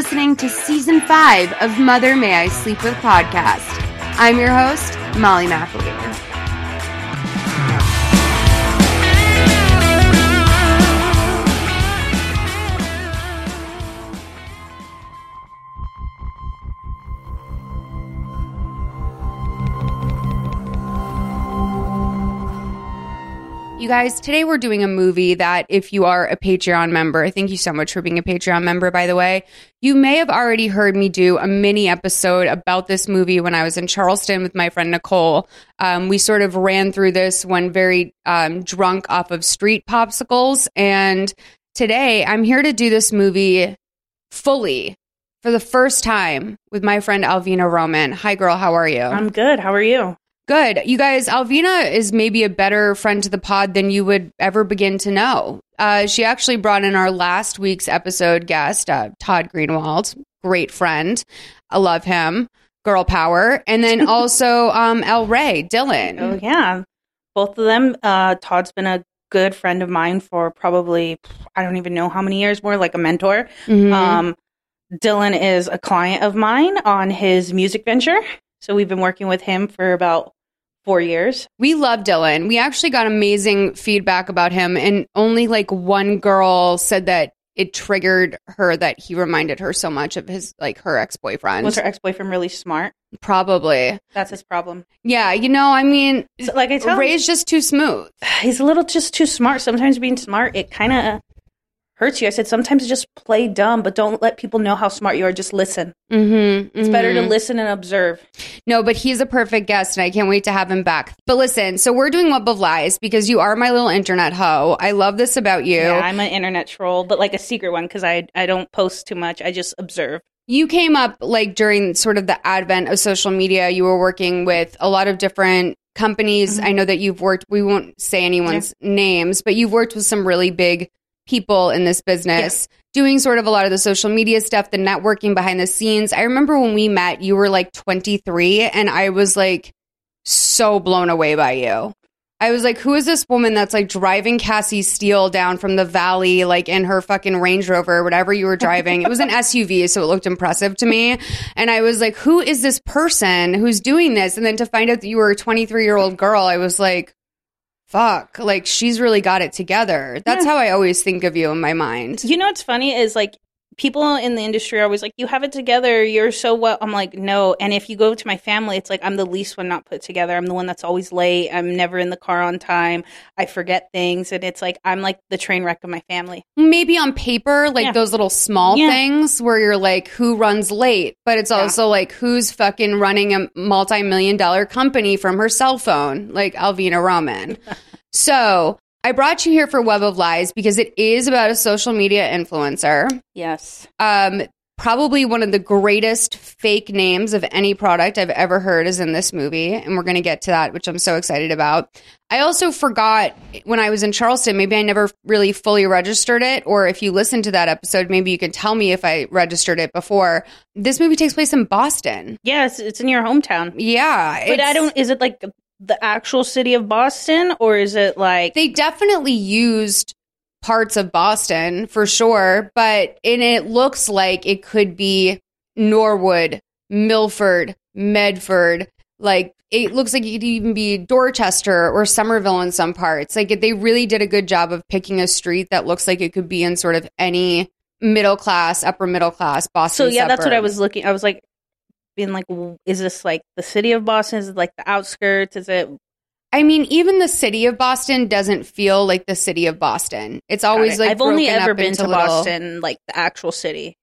Listening to season five of Mother May I Sleep With podcast. I'm your host, Molly McAleer. Guys, today we're doing a movie that if you are a Patreon member, thank you so much for being a Patreon member, by the way. You may have already heard me do a mini episode about this movie when I was in Charleston with my friend Nicole. Um, we sort of ran through this when very um, drunk off of street popsicles. And today I'm here to do this movie fully for the first time with my friend Alvina Roman. Hi, girl. How are you? I'm good. How are you? Good. You guys, Alvina is maybe a better friend to the pod than you would ever begin to know. Uh, she actually brought in our last week's episode guest, uh, Todd Greenwald, great friend. I love him. Girl power. And then also um, El Ray, Dylan. Oh yeah, both of them. Uh, Todd's been a good friend of mine for probably I don't even know how many years, more like a mentor. Mhm. Um, Dylan is a client of mine on his music venture, so we've been working with him for about four years. we love Dylan. We actually got amazing feedback about him, and only like one girl said that it triggered her that he reminded her so much of his like her ex boyfriend. Was her ex boyfriend really smart? Probably. That's his problem. Yeah, you know, I mean, So, like I tell him, Ray's just too smooth. he's a little just too smart. Sometimes being smart, it kind of hurts you. I said sometimes just play dumb, but don't let people know how smart you are. Just listen. Mm-hmm, It's better to listen and observe. No, but he's a perfect guest, and I can't wait to have him back. But listen, so we're doing Web of Lies because you are my little internet hoe. I love this about you. Yeah, I'm an internet troll, but like a secret one because I I don't post too much. I just observe. you came up like during sort of the advent of social media. You were working with a lot of different companies. Mm-hmm. I know that you've worked. We won't say anyone's names, but you've worked with some really big people in this business. Doing sort of a lot of the social media stuff, the networking behind the scenes. I remember when we met, you were like 23, and I was like so blown away by you. I was like, who is this woman that's like driving Cassie Steele down from the valley, like in her fucking Range Rover whatever you were driving? it was an SUV, so it looked impressive to me. And I was like, who is this person who's doing this? And then to find out that you were a 23 year old girl, I was like, fuck, like she's really got it together. That's how I always think of you in my mind. You know what's funny is like people in the industry are always like, "You have it together. You're so well." I'm like, no. And if you go to my family, it's like I'm the least one not put together. I'm the one that's always late. I'm never in the car on time. I forget things, and it's like I'm like the train wreck of my family. Maybe on paper, like Yeah. those little small Yeah. things where you're like, who runs late? But it's Yeah. also like, who's fucking running a multi million dollar company from her cell phone? Like Alvina Roman. so I brought you here for Web of Lies because it is about a social media influencer. Yes. Um, probably one of the greatest fake names of any product I've ever heard is in this movie, and we're going to get to that, which I'm so excited about. I also forgot when I was in Charleston, maybe I never really fully registered it, or if you listen to that episode, maybe you can tell me if I registered it before. This movie takes place in Boston. Yes, it's in your hometown. Yeah, But I don't. Is it like the actual city of Boston, or is it like They definitely used parts of Boston for sure, but and it looks like it could be Norwood, Milford, Medford. Like it looks like it could even be Dorchester or Somerville in some parts. Like they really did a good job of picking a street that looks like it could be in sort of any middle class, upper middle class Boston. So yeah, that's what I was looking. I was like, being like, is this like the city of Boston? Is it like the outskirts? Is it? I mean, even the city of Boston doesn't feel like the city of Boston. It's always like I've only ever been to little- Boston, like the actual city.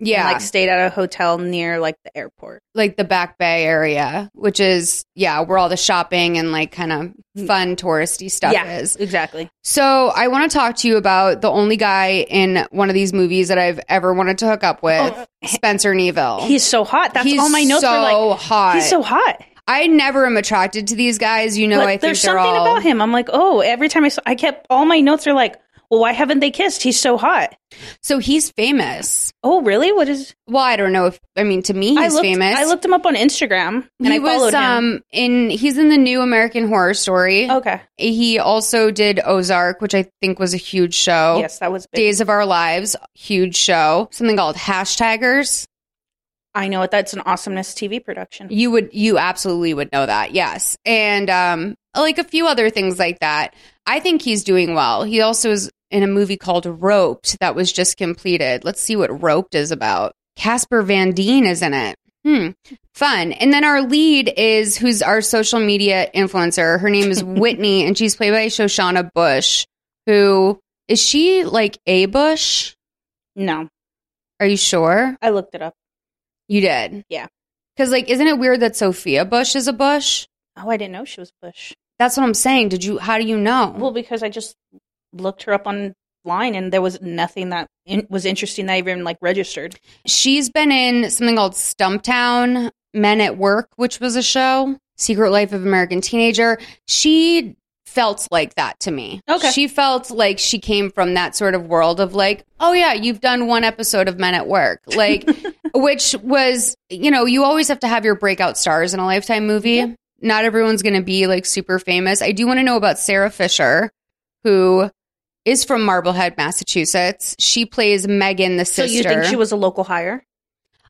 Yeah. and, like stayed at a hotel near like the airport. like the Back Bay area, which is yeah, where all the shopping and like kind of mm. fun touristy stuff yeah, is. exactly. So I want to talk to you about the only guy in one of these movies that I've ever wanted to hook up oh, with, Oh, Spencer Neville. He's so hot. That's He's all my notes so were like. hot. He's so hot. I never am attracted to these guys. You know, I think there's they're something all. about him. I'm like, oh, every time I saw, I kept all my notes are like, well, why haven't they kissed? He's so hot. So he's famous. Oh, really? What is? Well, I don't know if I mean to me I he's looked, famous. I looked him up on Instagram and he I followed was him. um in he's in the new American Horror Story. okay. He also did Ozark, which I think was a huge show. Yes, that was big. Days of Our Lives, huge show. Something called Hashtaggers. I know it. That's an awesomeness TV production. You would you absolutely would know that. Yes. And um like a few other things like that. I think he's doing well. He also is in a movie called Roped that was just completed. Let's see what Roped is about. Casper Van Dien is in it. Hmm. Fun. And then our lead is who's our social media influencer. Her name is Whitney and she's played by Shoshana Bush, who is she like a Bush? No, Are you sure? I looked it up. You did. Yeah. Cuz like isn't it weird that Sophia Bush is a Bush? Oh, I didn't know she was Bush. That's what I'm saying. Did you? How do you know? Well, because I just looked her up online and there was nothing that in- was interesting that even like registered. She's been in something called Stumptown, Men at Work, which was a show. Secret Life of American Teenager. She felt like that to me. Okay. She felt like she came from that sort of world of like, oh yeah, you've done one episode of Men at Work. Like which was, you know, you always have to have your breakout stars in a lifetime movie. Yep. Not everyone's going to be like super famous. I do want to know about Sarah Fisher, who is from Marblehead, Massachusetts. She plays Megan, the sister. So you think she was a local hire?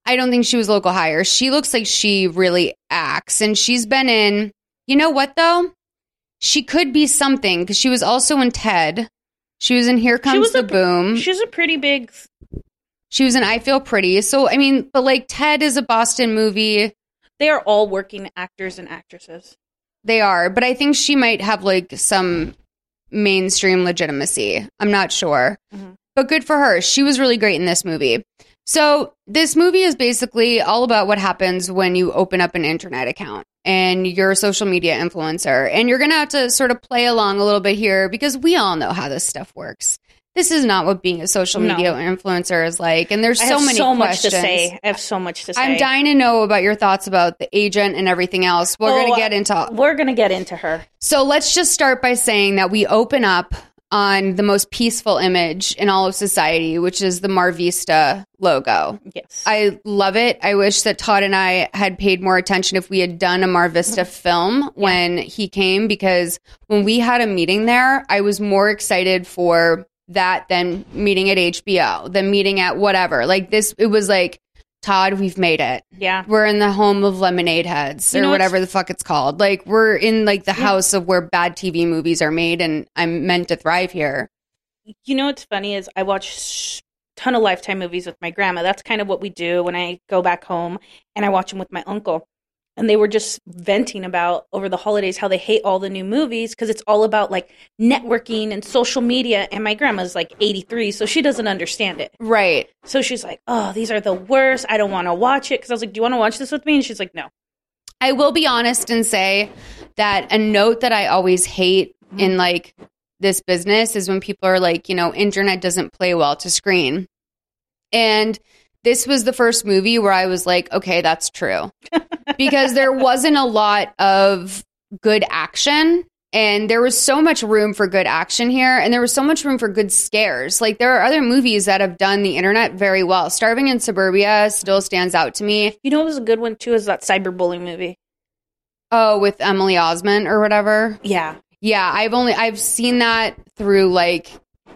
I don't think she was local hire. She looks like she really acts, and she's been in. You know what though? She could be something because she was also in Ted. She was in Here Comes the a- Boom. She's a pretty big. She was in I Feel Pretty. So I mean, but like Ted is a Boston movie. They are all working actors and actresses. They are, but I think she might have like some mainstream legitimacy. I'm not sure. Mhm. But good for her. She was really great in this movie. So, this movie is basically all about what happens when you open up an internet account and you're a social media influencer. And you're going to have to sort of play along a little bit here because we all know how this stuff works. This is not what being a social No. media influencer is like. And there's I so have many so much questions. to say. I have so much to say. I'm dying to know about your thoughts about the agent and everything else. We're going Oh, to get into We're gonna get into her. so let's just start by saying that we open up on the most peaceful image in all of society, which is the Mar Vista logo. Yes. I love it. I wish that Todd and I had paid more attention if we had done a Mar Vista mm-hmm. film when he came, because when we had a meeting there, I was more excited for that then meeting at HBO, than meeting at whatever. Like this, it was like, Todd, we've made it yeah. we're in the home of lemonade heads You or know, whatever the fuck it's called. Like we're in like the house of where bad TV movies are made and I'm meant to thrive here. You know what's funny is I watch sh- ton of Lifetime movies with my grandma. That's kind of what we do when I go back home, and I watch them with my uncle. And they were just venting about over the holidays how they hate all the new movies because it's all about like networking and social media. And my grandma's like 83, so she doesn't understand it. Right. So she's like, "Oh, these are the worst. I don't want to watch it." Because I was like, "Do you want to watch this with me?" And she's like, "No." I will be honest and say that a note that I always hate mm-hmm. in like this business is when people are like, you know, internet doesn't play well to screen. And this was the first movie where I was like, okay, that's true. because there wasn't a lot of good action. And there was so much room for good action here, and there was so much room for good scares. Like, there are other movies that have done the internet very well. Starving in Suburbia still stands out to me. You know, what was a good one too. Is that cyberbullying movie? Oh, with Emily Osment or whatever. Yeah, Yeah, I've only I've seen that through like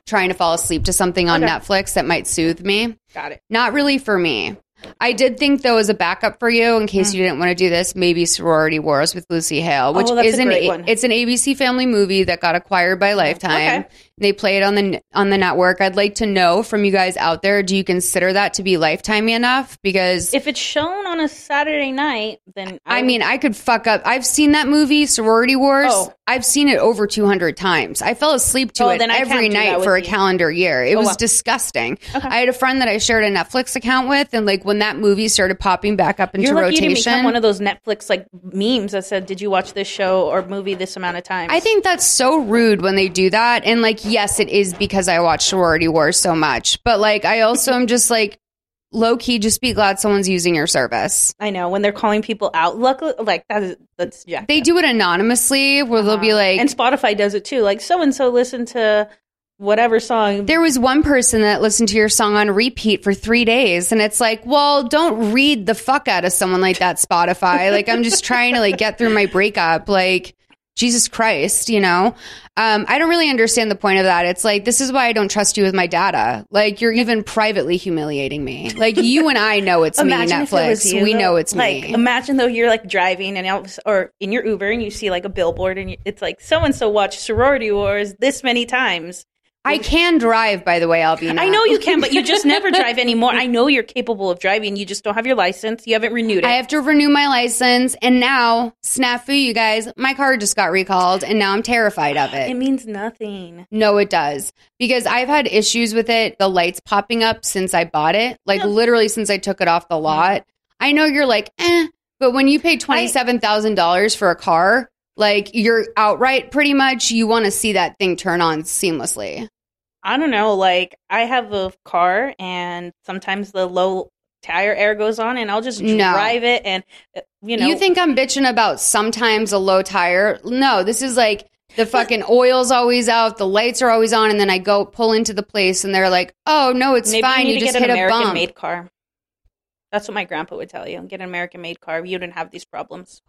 trying to fall asleep to something on Okay. Netflix that might soothe me. got it. Not really for me. I did think though, as a backup for you, in case you didn't want to do this, maybe Sorority Wars with Lucy Hale, which Mm. Oh, is an it's an ABC Family movie that got acquired by Lifetime. Okay. They play it on the on the network. I'd like to know from you guys out there, do you consider that to be Lifetimey enough? Because If it's shown on a Saturday night, then I mean, I could fuck up. I've seen that movie, Sorority Wars. Oh. I've seen it over 200 times. I fell asleep to Oh, it every night for a calendar year. It Oh, was wow. disgusting. Okay. I had a friend that I shared a Netflix account with, and like when that movie started popping back up into you're lucky you didn't become rotation, one of those Netflix like memes that said, "Did you watch this show or movie this amount of times?" I think that's so rude when they do that. And like, yes, it is because I watch Sorority Wars so much, but like, I also am just like low key. Just be glad someone's using your service. I know when they're calling people out. Luckily, like that is that's yeah. They do it anonymously, where they'll be uh-huh. like, and Spotify does it too. Like so and so listened to whatever song. There was one person that listened to your song on repeat for three days, and it's like, well, don't read the fuck out of someone like that, Spotify. like, I'm just trying to like get through my breakup. Like, Jesus Christ, you know? Um, I don't really understand the point of that. It's like, this is why I don't trust you with my data. Like, you're even privately humiliating me. Like, you and I know it's me, if it Netflix. you, we though. know it's me. like, me. Imagine though you're like driving and all of a s- or in your Uber and you see like a billboard and you, it's like so and so watched Sorority Wars this many times. I can drive, by the way, Alvina. I know you can, but you just never drive anymore. I know you're capable of driving. You just don't have your license. You haven't renewed it. I have to renew my license, and now, snafu, you guys, my car just got recalled, and now I'm terrified of it it. means nothing. No, it does. Because I've had issues with it, the lights popping up since I bought it, like Yeah. literally since I took it off the lot. I know you're like, eh, but when you pay $27,000 for a car, like you're outright pretty much, you want to see that thing turn on seamlessly. I don't know. Like I have a car, and sometimes the low tire air goes on, and I'll just No. drive it, and uh, you know, you think I'm bitching about sometimes a low tire? No, this is like the fucking oil's always out, the lights are always on, and then I go pull into the place and they're like, oh, no, it's maybe fine. you You, just get an hit a American bump. made car. That's what my grandpa would tell you. Get an American made car. You didn't have these problems.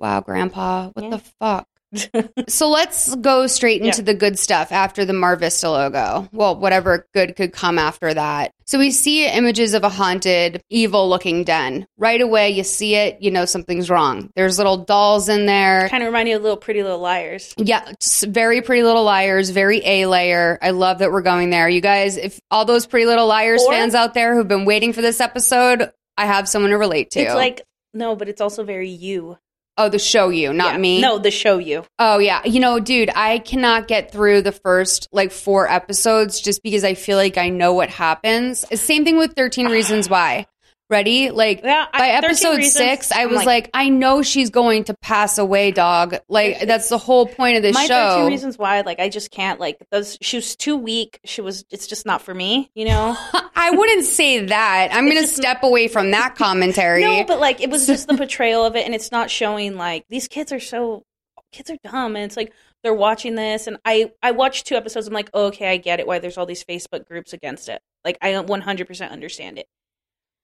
Wow, Grandpa, what Yeah. the fuck? so let's go straight into Yeah. the good stuff after the Mar Vista logo. Well, whatever good could come after that. So we see images of a haunted, evil looking den. Right away, you see it, you know something's wrong. There's little dolls in there. kind of remind you of little Pretty Little Liars. Yeah, very pretty little liars, very A layer. I love that we're going there. You guys, if all those pretty little liars Or- fans out there who've been waiting for this episode, I have someone to relate to. It's like no, but it's also very you. Oh, the show you, not Yeah. me. No, the show you. Oh yeah, you know, dude, I cannot get through the first like four episodes just because I feel like I know what happens. Same thing with Thirteen Reasons Why. Ready? Like Yeah, by 13 episode Reasons, six, I was like- like, I know she's going to pass away, dog. Like that's the whole point of this my show. 13 reasons why like i just can't like those she was too weak she was it's just not for me you know I wouldn't say that. I'm It's going to just- step away from that commentary. no but like it was just the portrayal of it and it's not showing like these kids are so kids are dumb and it's like they're watching this and i i watched two episodes i'm like oh, okay i get it why there's all these facebook groups against it like i 100% understand it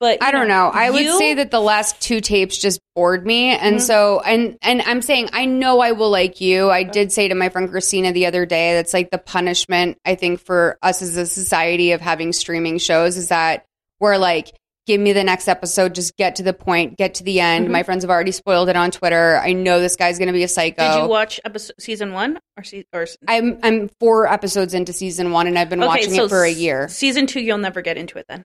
but I don't know. I would say that the last two tapes just bored me, and Mhm. so and and I'm saying I know I will like you. I did say to my friend Christina the other day that's like the punishment I think for us as a society of having streaming shows is that we're like. Give me the next episode. Just get to the point. Get to the end. Mhm. My friends have already spoiled it on Twitter. I know this guy's going to be a psycho. did you watch episode season one or se- or I'm I'm four episodes into season one, and I've been watching so it for a year. season two you'll never get into it then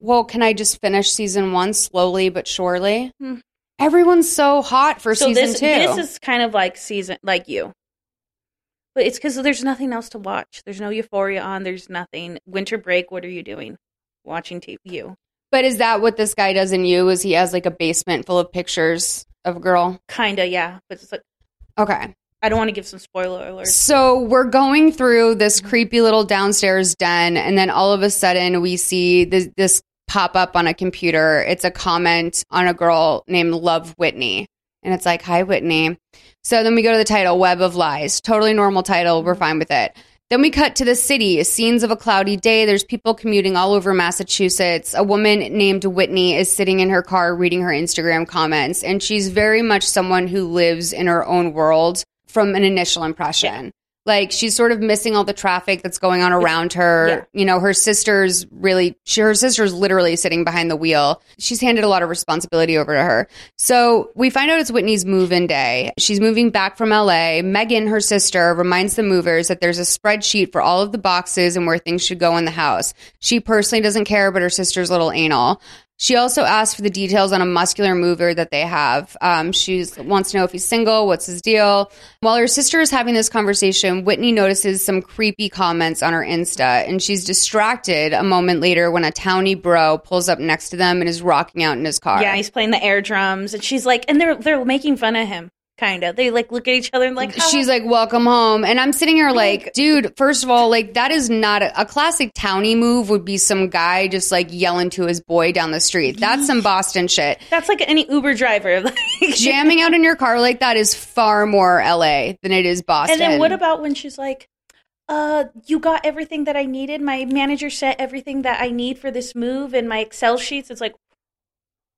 Well, can I just finish season one slowly but surely? Hmm. Everyone's so hot for so season this two. this is kind of like season like you but it's because there's nothing else to watch there's no euphoria on there's nothing winter break what are you doing watching TV, you but is that what this guy does in you? Is he has like a basement full of pictures of a girl? kinda yeah but it's like Okay. i don't want to give some spoiler alerts So we're going through Mm-hmm. this creepy little downstairs den, and then all of a sudden we see this, this pop up on a computer. It's a comment on a girl named Love Whitney. And it's like, Hi, Whitney. So then we go to the title, Web of Lies. Totally normal title. We're fine with it. Then we cut to the city, scenes of a cloudy day. There's people commuting all over Massachusetts. A woman named Whitney is sitting in her car reading her Instagram comments, and she's very much someone who lives in her own world from an initial impression. Like she's sort of missing all the traffic that's going on around her. Yeah. You know, her sister's really, she, her sister's literally sitting behind the wheel. She's handed a lot of responsibility over to her. So we find out it's Whitney's move in day. She's moving back from LA. Megan, her sister, reminds the movers that there's a spreadsheet for all of the boxes and where things should go in the house. She personally doesn't care, but her sister's a little anal. She also asks for the details on a muscular mover that they have. Um, she wants to know if he's single, what's his deal. While her sister is having this conversation, Whitney notices some creepy comments on her Insta, and she's distracted a moment later when a towny bro pulls up next to them and is rocking out in his car. Yeah, he's playing the air drums, and she's like, and they're they're making fun of him, kind of. They like look at each other and like, She's like, "Welcome home," and I'm sitting here like, "Dude, first of all, like that is not a, a classic townie move. Would be some guy just like yelling to his boy down the street. That's some Boston shit. that's like any Uber driver. Like, Jamming out in your car like that is far more LA than it is Boston. and then what about when she's like, uh, you got everything that I needed. My manager set everything that I need for this move in my Excel sheets. It's like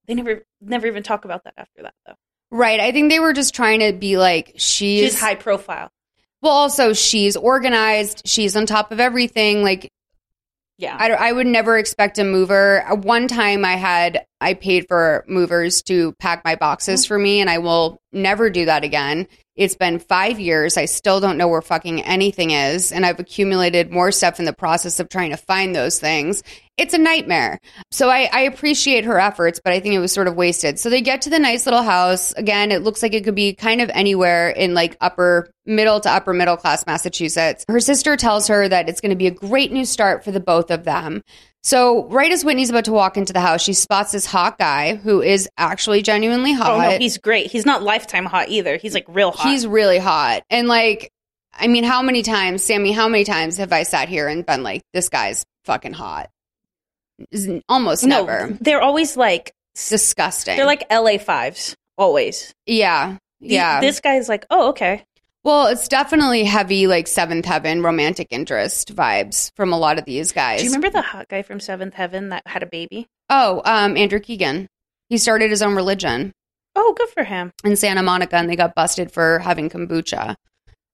they never never even talk about that after that though. Right? I think they were just trying to be like she's She's high profile. Well, also she's organized. She's on top of everything. Like Yeah. I, I would never expect a mover. One time I had, I paid for movers to pack my boxes mm. for me, and I will never do that again. It's been five years. I still don't know where fucking anything is, and I've accumulated more stuff in the process of trying to find those things. It's a nightmare. So I, I appreciate her efforts, but I think it was sort of wasted. So they get to the nice little house. Again, it looks like it could be kind of anywhere in like upper middle to upper middle class Massachusetts. Her sister tells her that it's going to be a great new start for the both of them. So right as Whitney's about to walk into the house, she spots this hot guy who is actually genuinely hot. oh no, he's great. He's not lifetime hot either. He's like real hot. He's really hot. And like, I mean, how many times, Sammy, how many times have I sat here and been like, this guy's fucking hot? Almost no, never. they're always like disgusting. they're like LA fives always. yeah. The- Yeah. This guy's like, oh okay. Well, it's definitely heavy, like seventh heaven romantic interest vibes from a lot of these guys. Do you remember the hot guy from Seventh Heaven that had a baby? Oh, um, Andrew Keegan. He started his own religion Oh, good for him. in Santa Monica and they got busted for having kombucha.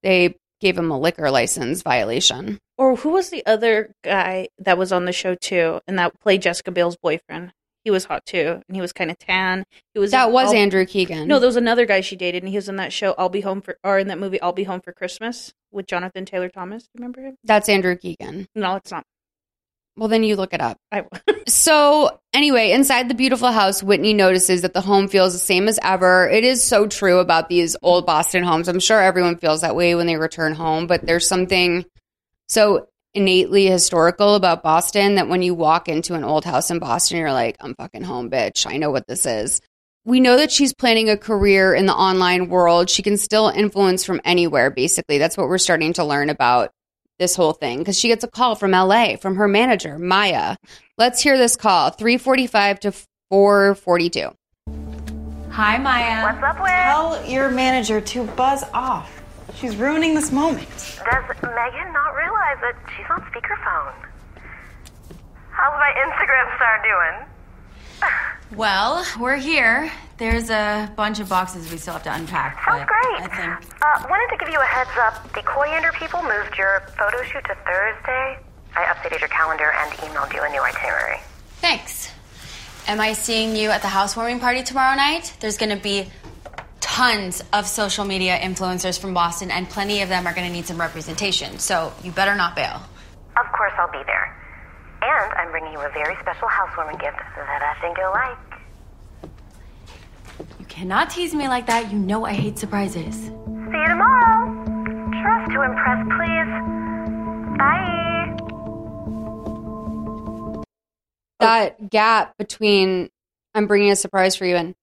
They gave him a liquor license violation. Or who was the other guy that was on the show too, and that played Jessica Biel's boyfriend? He was hot too, and he was kind of tan. He was That was I'll- Andrew Keegan. No, there was another guy she dated, and he was in that show. I'll be home for, or in that movie, I'll be home for Christmas with Jonathan Taylor Thomas. Do you remember him? that's Andrew Keegan. No, it's not. Well, then you look it up. I, will. So, anyway, inside the beautiful house, Whitney notices that the home feels the same as ever. It is so true about these old Boston homes. I'm sure everyone feels that way when they return home, but there's something so innately historical about Boston that when you walk into an old house in Boston, you're like, I'm fucking home, bitch. I know what this is. We know that she's planning a career in the online world. She can still influence from anywhere, basically. That's what we're starting to learn about this whole thing because she gets a call from LA from her manager, Maya. Let's hear this call 345 to 442. Hi, Maya. What's up, Whit? Tell your manager to buzz off. She's ruining this moment. Does Megan not realize that she's on speakerphone? How's my Instagram star doing? Well, we're here. There's a bunch of boxes we still have to unpack. Sounds but great. I think. Uh, wanted to give you a heads up. The Coriander people moved your photo shoot to Thursday. I updated your calendar and emailed you a new itinerary. Thanks. Am I seeing you at the housewarming party tomorrow night? There's going to be tons of social media influencers from Boston, and plenty of them are going to need some representation. So you better not bail. Of course, I'll be there. And I'm bringing you a very special housewarming gift that I think you'll like. You cannot tease me like that. You know I hate surprises. See you tomorrow. Trust to impress, please. Bye. That gap between I'm bringing a surprise for you and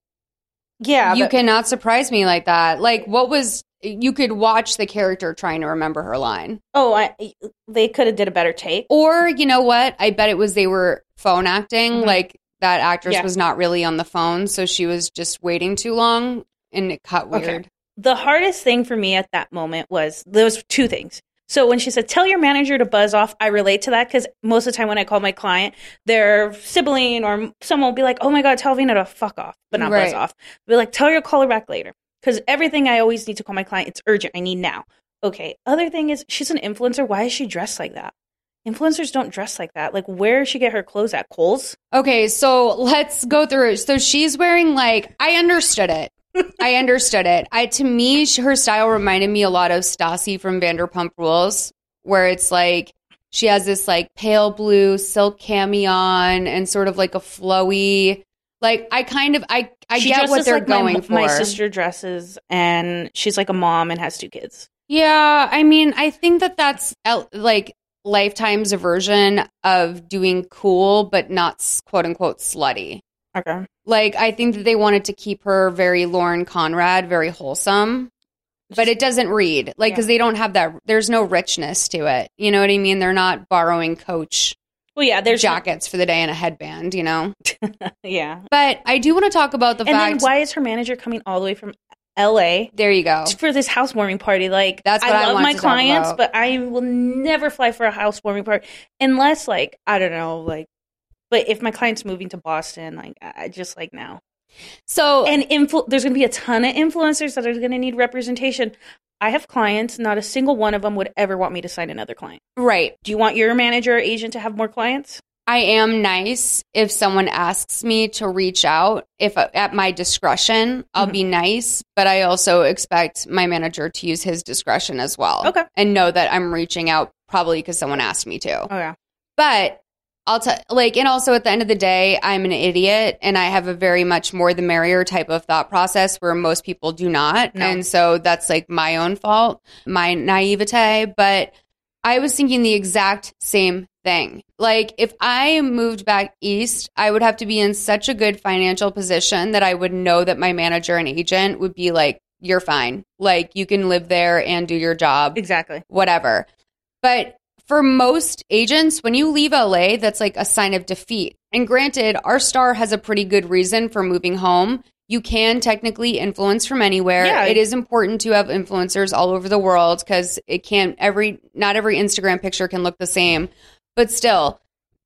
yeah, you but- cannot surprise me like that. Like, what was you could watch the character trying to remember her line. Oh, I, they could have did a better take. Or, you know what? I bet it was they were phone acting. Mm-hmm. Like, that actress Yeah. was not really on the phone, so she was just waiting too long and it cut weird. Okay. The hardest thing for me at that moment was there was two things. So when she said, "Tell your manager to buzz off," I relate to that because most of the time when I call my client, their sibling or someone will be like, "Oh my god, tell Vina to fuck off," but not buzz Right. off. Be like, "Tell your caller back later," because everything I always need to call my client, it's urgent. I need now. okay. Other thing is, she's an influencer. Why is she dressed like that? Influencers don't dress like that. Like, where does she get her clothes at? Kohl's? Okay, so let's go through it. So she's wearing like I understood it. I understood it. I to me her style reminded me a lot of Stassi from Vanderpump Rules, where it's like she has this like pale blue silk cami on and sort of like a flowy. Like I kind of I I She get what they're like my- going for. My sister dresses, and she's like a mom and has two kids. Yeah, I mean, I think that that's like Lifetime's version of doing cool, but not quote unquote slutty. Okay. Like, I think that they wanted to keep her very Lauren Conrad, very wholesome, but it doesn't read like because they don't have that. There's no richness to it. You know what I mean? They're not borrowing Coach Well, yeah, there's jackets for the day and a headband. You know. yeah. But I do want to talk about the and fact. then why is her manager coming all the way from L.A. there you go. for this housewarming party? Like, That's what I I love my clients, but I will never fly for a housewarming party unless, like, I don't know, like. But if my client's moving to Boston, like, I just like now. So And influ- there's going to be a ton of influencers that are going to need representation. I have clients, not a single one of them would ever want me to sign another client. right, Do you want your manager or agent to have more clients? I am nice if someone asks me to reach out. If at my discretion, I'll Mm-hmm. be nice, but I also expect my manager to use his discretion as well. Okay. And know that I'm reaching out probably because someone asked me to. Oh, yeah. But I'll tell, like, and also at the end of the day, I'm an idiot and I have a very much more the merrier type of thought process where most people do not. No. And so that's like my own fault, my naivete. But I was thinking the exact same thing. Like, if I moved back east, I would have to be in such a good financial position that I would know that my manager and agent would be like, you're fine. Like, you can live there and do your job Exactly. whatever. But for most agents, when you leave LA, that's like a sign of defeat. And granted, our star has a pretty good reason for moving home. You can technically influence from anywhere. Yeah. It is important to have influencers all over the world because it can't every not every Instagram picture can look the same. But still,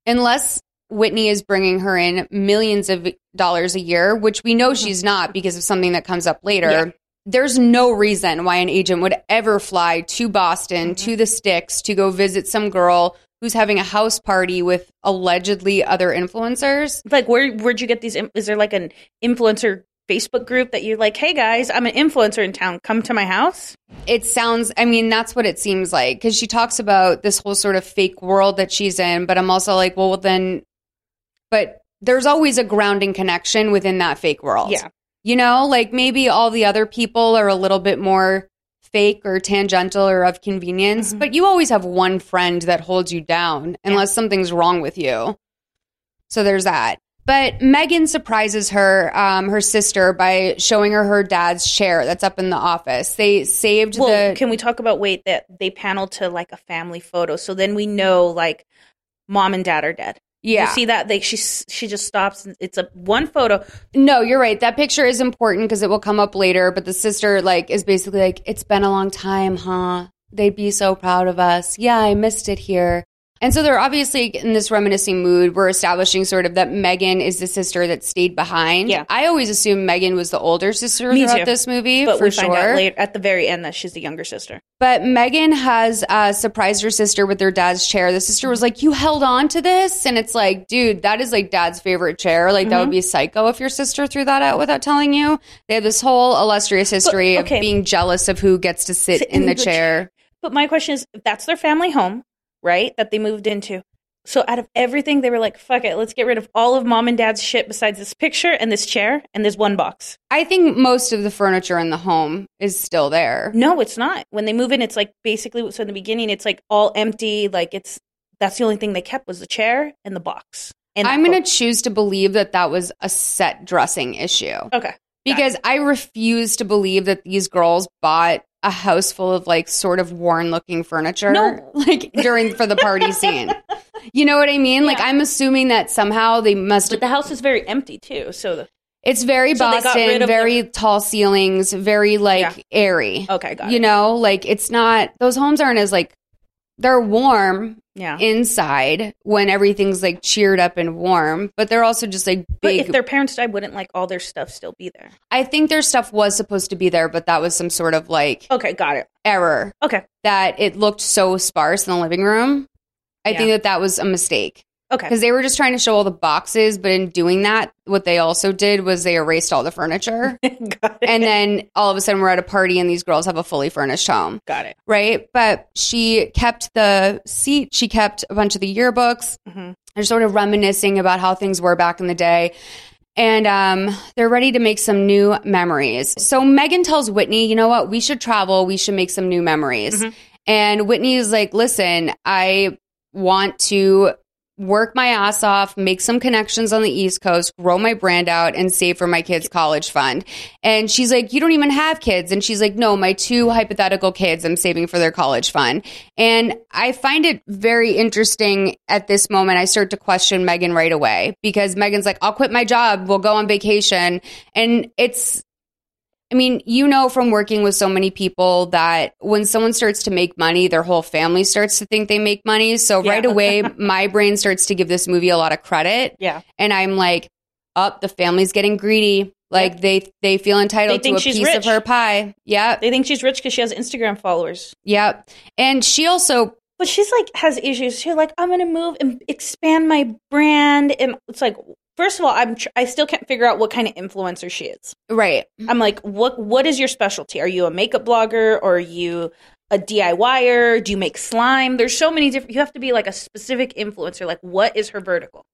unless Whitney is bringing her in millions of dollars a year, which we know she's not because of something that comes up later. Yeah. There's no reason why an agent would ever fly to Boston, mm-hmm. to the sticks, to go visit some girl who's having a house party with allegedly other influencers. Like, where where'd you get these? Is there like an influencer Facebook group that you're like, hey guys, I'm an influencer in town. Come to my house. It sounds, I mean, that's what it seems like because she talks about this whole sort of fake world that she's in. But I'm also like, well, then, but there's always a grounding connection within that fake world. Yeah. You know, like maybe all the other people are a little bit more fake or tangential or of convenience, but you always have one friend that holds you down unless something's wrong with you. So there's that. But Megan surprises her, um, her sister, by showing her her dad's chair that's up in the office. They saved Well, the. can we talk about wait that they panel to like a family photo, so then we know like mom and dad are dead. Yeah. You see that they she she just stops. And it's a one photo. No, you're right. That picture is important because it will come up later. But the sister, like, is basically like, "It's been a long time, huh? They'd be so proud of us. Yeah, I missed it here." And so they're obviously in this reminiscing mood. We're establishing sort of that Megan is the sister that stayed behind. Yeah. I always assumed Megan was the older sister Me throughout too. this movie, But for we sure. find out later at the very end that she's the younger sister. But Megan has uh, surprised her sister with their dad's chair. The sister was like, "You held on to this," and it's like, dude, that is like dad's favorite chair. Like that Mm-hmm. would be psycho if your sister threw that out without telling you. They have this whole illustrious history okay. of being jealous of who gets to sit, Sit in in the the chair. But my question is, if that's their family home, right? That they moved into. So out of everything, they were like, "Fuck it, let's get rid of all of mom and dad's shit besides this picture and this chair and this one box." I think most of the furniture in the home is still there. No, it's not. When they move in, it's like basically so in the beginning, it's like all empty. Like it's that's the only thing they kept was the chair and the box. And I'm going to choose to believe that that was a set dressing issue. okay. Because I refuse to believe that these girls bought a house full of like sort of worn looking furniture No. like during for the party scene. You know what I mean? Like I'm assuming that somehow they must But the house is very empty too. So the it's very So Boston, very tall ceilings, very like Yeah. airy. okay, got You it. know, like it's not those homes aren't as like they're warm Yeah. inside when everything's like cheered up and warm, but they're also just like but if their parents died, wouldn't like all their stuff still be there? I think their stuff was supposed to be there, but that was some sort of like Okay, got it. error Okay. that it looked so sparse in the living room. I Yeah. think that that was a mistake Okay. because they were just trying to show all the boxes, but in doing that, what they also did was they erased all the furniture. got it. and then all of a sudden we're at a party and these girls have a fully furnished home. got it. right? But she kept the seat, she kept a bunch of the yearbooks. Mhm. They're sort of reminiscing about how things were back in the day. And um, they're ready to make some new memories. So Megan tells Whitney, you know what? We should travel. We should make some new memories. And Whitney is like, listen, I want to work my ass off, make some connections on the East Coast, grow my brand out, and save for my kids' college fund. And she's like, You don't even have kids. And she's like, No, my two hypothetical kids, I'm saving for their college fund. And I find it very interesting at this moment. I start to question Megan right away because Megan's like, I'll quit my job, we'll go on vacation. And it's, I mean, you know from working with so many people that when someone starts to make money, their whole family starts to think they make money. So Yeah. right away, my brain starts to give this movie a lot of credit. Yeah. And I'm like, up, the family's getting greedy. Like they they feel entitled They to a piece of her pie. Yeah. They think she's rich because she has Instagram followers. Yep. And she also But she's like has issues. She's like, I'm gonna move and expand my brand, and it's like, first of all, I'm tr- I still can't figure out what kind of influencer she is. right. I'm like, what what is your specialty? Are you a makeup blogger or are you a DIYer? Do you make slime? There's so many different. You have to be like a specific influencer. Like, what is her vertical?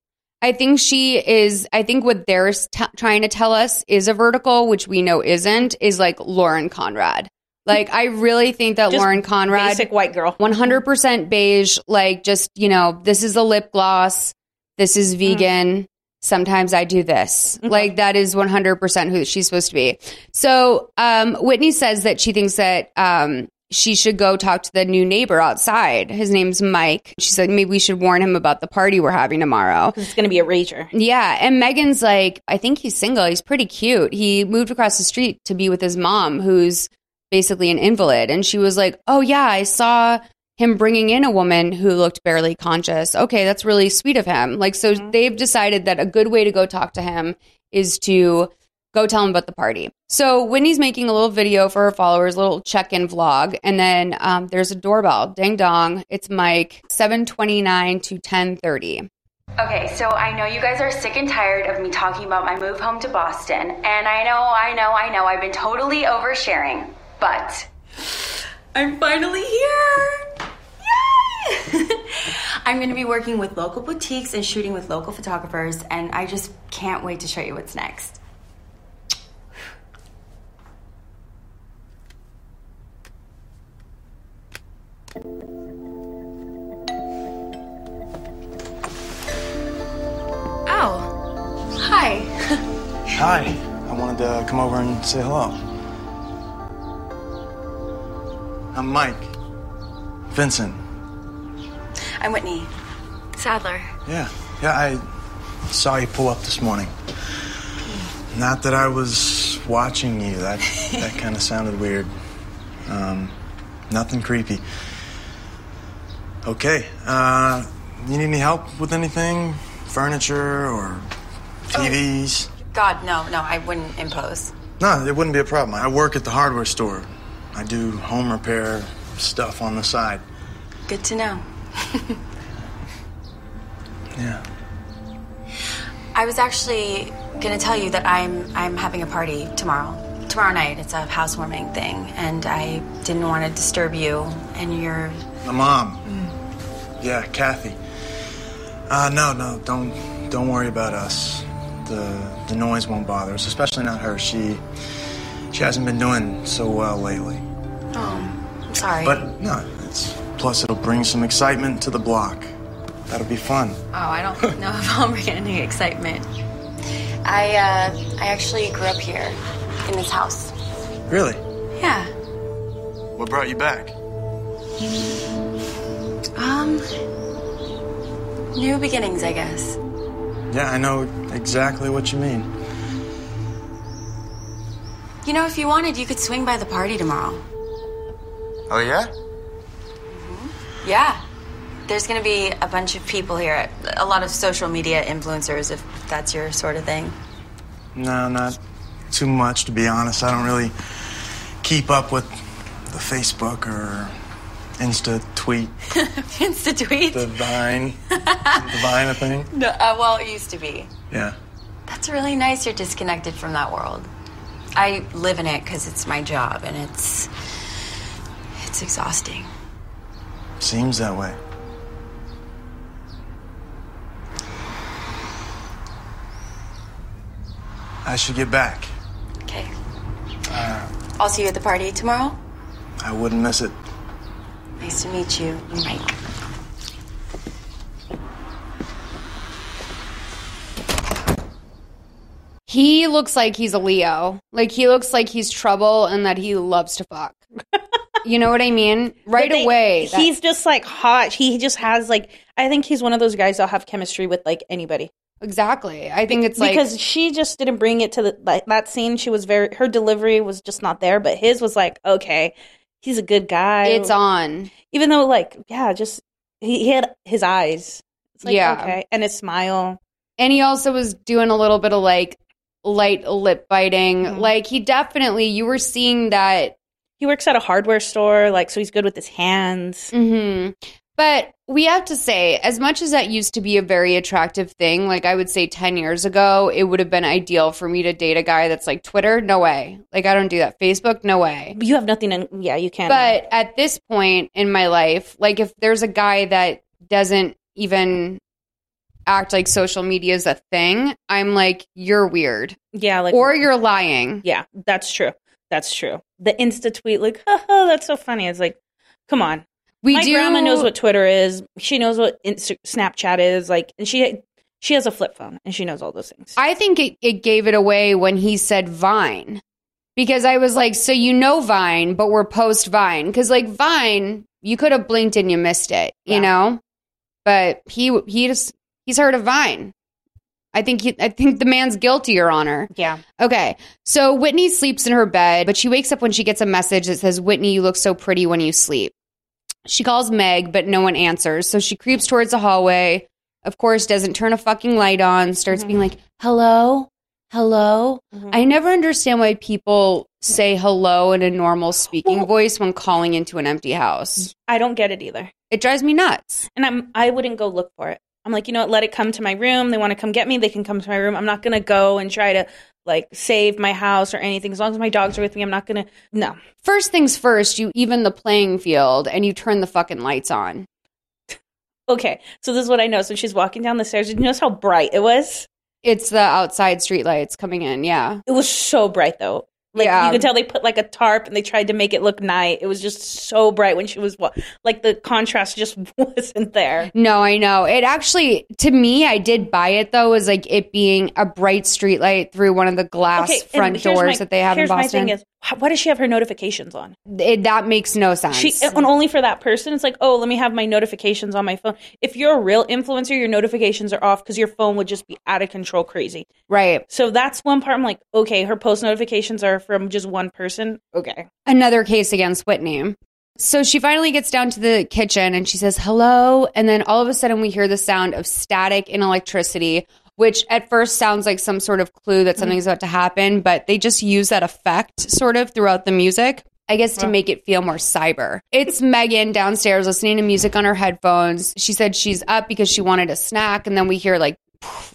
I think she is. I think what they're t- trying to tell us is a vertical, which we know isn't, is like Lauren Conrad. Like, I really think that Just Lauren Conrad, Basic white girl. 100% beige, like, just, you know, this is a lip gloss, this is mm-hmm. vegan. Sometimes I do this. Like, that is 100% who she's supposed to be. So, um, Whitney says that she thinks that, um, she should go talk to the new neighbor outside. His name's Mike. She said maybe we should warn him about the party we're having tomorrow. It's gonna be a rager. Yeah, and Megan's like, I think he's single. He's pretty cute. He moved across the street to be with his mom, who's basically an invalid. And she was like, Oh, yeah, I saw him bringing in a woman who looked barely conscious. Okay, that's really sweet of him. Like, so they've decided that a good way to go talk to him is to go tell him about the party. So Whitney's making a little video for her followers, a little check-in vlog, and then um, there's a doorbell. Ding dong. It's Mike. Seven twenty-nine to ten thirty. Okay, so I know you guys are sick and tired of me talking about my move home to Boston. And I know, I know, I know, I've been totally oversharing. But I'm finally here! Yay! I'm gonna be working with local boutiques and shooting with local photographers, and I just can't wait to show you what's next. Oh, hi. Hi. I wanted to come over and say hello. I'm Mike. Vincent. I'm Whitney Sadler. Yeah. Yeah, I saw you pull up this morning. Not that I was watching you. That that kind of sounded weird. Um, nothing creepy. Okay. Uh, you need any help with anything? Furniture or TVs? God, no, no, I wouldn't impose. No, it wouldn't be a problem. I work at the hardware store. I do home repair stuff on the side. Good to know. Yeah. I was actually gonna tell you that I'm I'm having a party tomorrow. Tomorrow night. It's a housewarming thing, and I didn't want to disturb you and your. My mom. Yeah, Kathy. Uh, no, no, don't don't worry about us. The the noise won't bother us, especially not her. She she hasn't been doing so well lately. Sorry. But no, it's plus it'll bring some excitement to the block. That'll be fun. oh, I don't know if I'll bring any excitement. I uh, I actually grew up here in this house. Really? Yeah. What brought you back? Um. New beginnings, I guess. Yeah, I know exactly what you mean. You know, if you wanted, you could swing by the party tomorrow. Oh yeah? Yeah. There's going to be a bunch of people here, a lot of social media influencers, if that's your sort of thing. No, not too much, to be honest. I don't really keep up with the Facebook or Insta tweet, Insta tweet? the Vine, the Vine thing. No, uh, well, it used to be. Yeah. That's really nice you're disconnected from that world. I live in it because it's my job and it's. It's exhausting. Seems that way. I should get back. Okay. Uh, I'll see you at the party tomorrow. I wouldn't miss it. Nice to meet you, Mike. He looks like he's a Leo. Like he looks like he's trouble and that he loves to fuck. you know what I mean? Right they- away. that- he's just like hot. He just has like I think he's one of those guys that'll have chemistry with like anybody. exactly. I think it's like because she just didn't bring it to the like that scene. She was very her delivery was just not there, but his was like okay, he's a good guy. it's on. even though like yeah, just he, he had his eyes. It's like, Yeah. okay, and his smile. And he also was doing a little bit of like light lip biting. Mhm. Like he definitely you were seeing that He works at a hardware store, like so he's good with his hands. hmm But we have to say, as much as that used to be a very attractive thing, like I would say 10 years ago, it would have been ideal for me to date a guy that's like Twitter. No way. Like I don't do that. Facebook. No way. You have nothing in yeah, you can't. But at this point in my life, like if there's a guy that doesn't even act like social media is a thing, I'm like, you're weird yeah, like or you're lying. yeah, that's true. That's true. The Insta tweet, like, haha, that's so funny. It's like, come on. We My do. grandma knows what Twitter is. She knows what Insta- Snapchat is. Like, and she she has a flip phone and she knows all those things. I think it, it gave it away when he said Vine. Because I was like, so you know Vine, but we're post Vine. Because like Vine, you could have blinked and you missed it, you Yeah. know? But he he just he's heard of Vine. I think he, I think the man's guilty, Your Honor. yeah, Okay. So Whitney sleeps in her bed, but she wakes up when she gets a message that says, Whitney, you look so pretty when you sleep. She calls Meg, but no one answers. So she creeps towards the hallway. Of course, doesn't turn a fucking light on, starts being like, hello, hello. Mhm. I never understand why people say hello in a normal speaking Well- voice when calling into an empty house. I don't get it either. It drives me nuts. And I'm I wouldn't go look for it. I'm like, you know what? Let it come to my room. They want to come get me. They can come to my room. I'm not gonna go and try to like save my house or anything. As long as my dogs are with me, I'm not gonna. No, First things first, you even the playing field and you turn the fucking lights on. Okay, so this is what I know. So she's walking down the stairs. Did you notice how bright it was? It's the outside streetlights coming in. Yeah. It was so bright though. Like Yeah. you could tell they put like a tarp and they tried to make it look night. It was just so bright when she was wa- like the contrast just wasn't there. No, I know. It actually, to me, I did buy it though, as like it being a bright street light through one of the glass Okay, front doors my- that they have in Boston. Why does she have her notifications on? it, that makes no sense. She uh, and only for that person. It's like, oh, let me have my notifications on my phone. If you're a real influencer, your notifications are off because your phone would just be out of control, crazy. right. So that's one part. I'm like, okay, her post notifications are from just one person. Okay. Another case against Whitney. So she finally gets down to the kitchen and she says, hello. And then all of a sudden we hear the sound of static and electricity, which at first sounds like some sort of clue that mm-hmm. something's about to happen, but they just use that effect sort of throughout the music. I guess to make it feel more cyber. It's Megan downstairs listening to music on her headphones. She said she's up because she wanted a snack. And then we hear like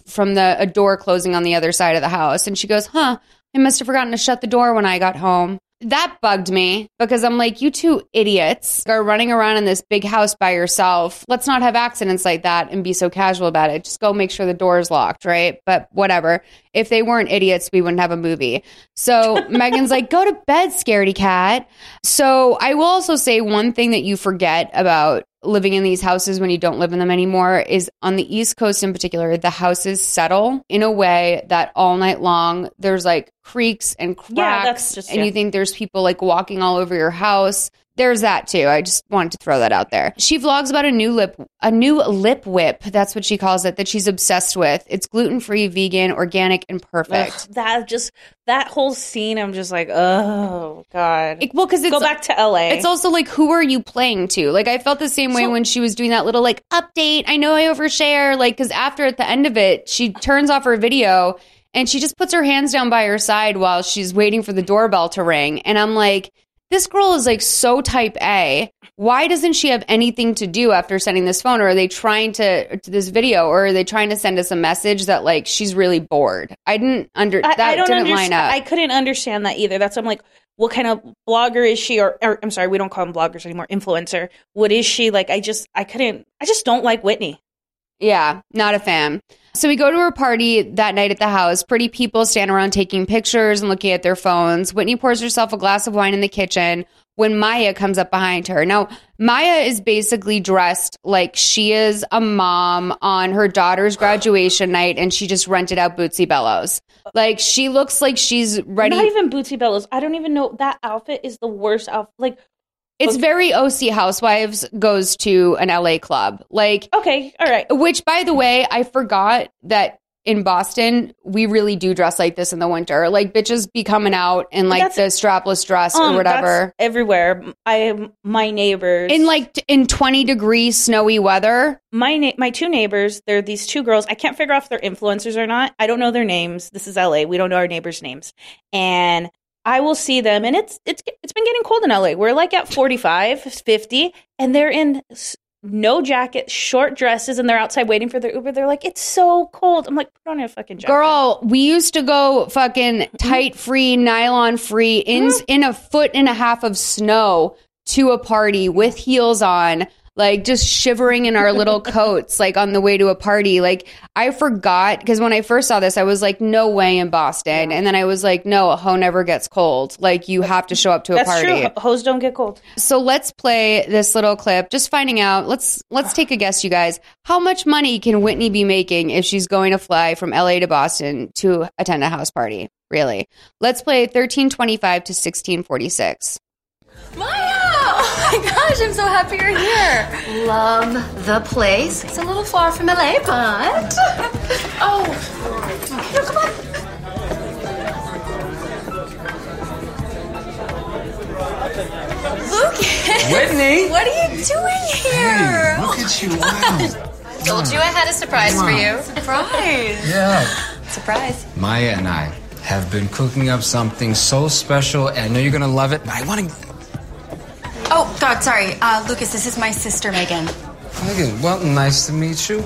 from the a door closing on the other side of the house. And she goes, huh, I must have forgotten to shut the door when I got home. That bugged me because I'm like, you two idiots are running around in this big house by yourself. Let's not have accidents like that and be so casual about it. Just go make sure the door is locked, right? But whatever. If they weren't idiots, we wouldn't have a movie. So Megan's like, go to bed, scaredy cat. So I will also say one thing that you forget about living in these houses when you don't live in them anymore is on the East Coast in particular, the houses settle in a way that all night long there's like creaks and cracks. Yeah, just- and yeah. you think there's people like walking all over your house. There's that too. I just wanted to throw that out there. She vlogs about a new lip a new lip whip, that's what she calls it, that she's obsessed with. It's gluten-free, vegan, organic, and perfect. Ugh, that just that whole scene, I'm just like, oh god. It- well, because Go back to LA. It's also like, who are you playing to? Like, I felt the same way So- when she was doing that little like update. I know I overshare, like, because after at the end of it, she turns off her video and she just puts her hands down by her side while she's waiting for the doorbell to ring. And I'm like, this girl is like so type A. Why doesn't she have anything to do after sending this phone? Or are they trying to, to this video? Or are they trying to send us a message that like she's really bored? I didn't under I, that I didn't line up. I couldn't understand that either. That's I'm like, what kind of blogger is she? Or, or I'm sorry, we don't call them bloggers anymore. Influencer. What is she? Like, I just, I couldn't. I just don't like Whitney. Yeah, not a fan. So we go to her party that night at the house. Pretty people stand around taking pictures and looking at their phones. Whitney pours herself a glass of wine in the kitchen when Maya comes up behind her. Now, Maya is basically dressed like she is a mom on her daughter's graduation night and she just rented out Bootsy Bellows. Like she looks like she's ready. Not even Bootsy Bellows. I don't even know that outfit is the worst outfit. Like, it's very OC Housewives goes to an LA club. Like okay, all right. Which, by the way, I forgot that in Boston, we really do dress like this in the winter. Like bitches be coming out in like the strapless dress Um, or whatever. that's everywhere. I my neighbors In like t- in 20 degree snowy weather. my na- my two neighbors. They're these two girls. I can't figure out if they're influencers or not. I don't know their names. This is LA. We don't know our neighbors' names, and I will see them. And it's it's it's been getting cold in LA. We're like at 45, 50, and they're in no jacket, short dresses, and they're outside waiting for their Uber. They're like, it's so cold. I'm like, put on a fucking jacket. Girl, we used to go fucking tight free, nylon free, in Mm-hmm. in a foot and a half of snow to a party with heels on, like just shivering in our little coats, like on the way to a party. Like I forgot because when I first saw this, I was like, no way in Boston, and then I was like, no, a hoe never gets cold. Like you have to show up to a That's party. true. Hoes don't get cold. So let's play this little clip, just finding out. Let's let's take a guess, you guys. How much money can Whitney be making if she's going to fly from LA to Boston to attend a house party? Really? Let's play thirteen twenty five to sixteen forty six. Maya! Oh my gosh, I'm so happy you're here. Love the place. It's a little far from LA, but. Oh. No, come on. Lucas! Whitney! What are you doing here? Look at you, oh wow. Told you I had a surprise for you. Surprise! Yeah. Surprise. Maya and I have been cooking up something so special, and I know you're gonna love it, but I wanna. Oh, God, sorry. Uh, Lucas, this is my sister, Megan. Megan, well, nice to meet you.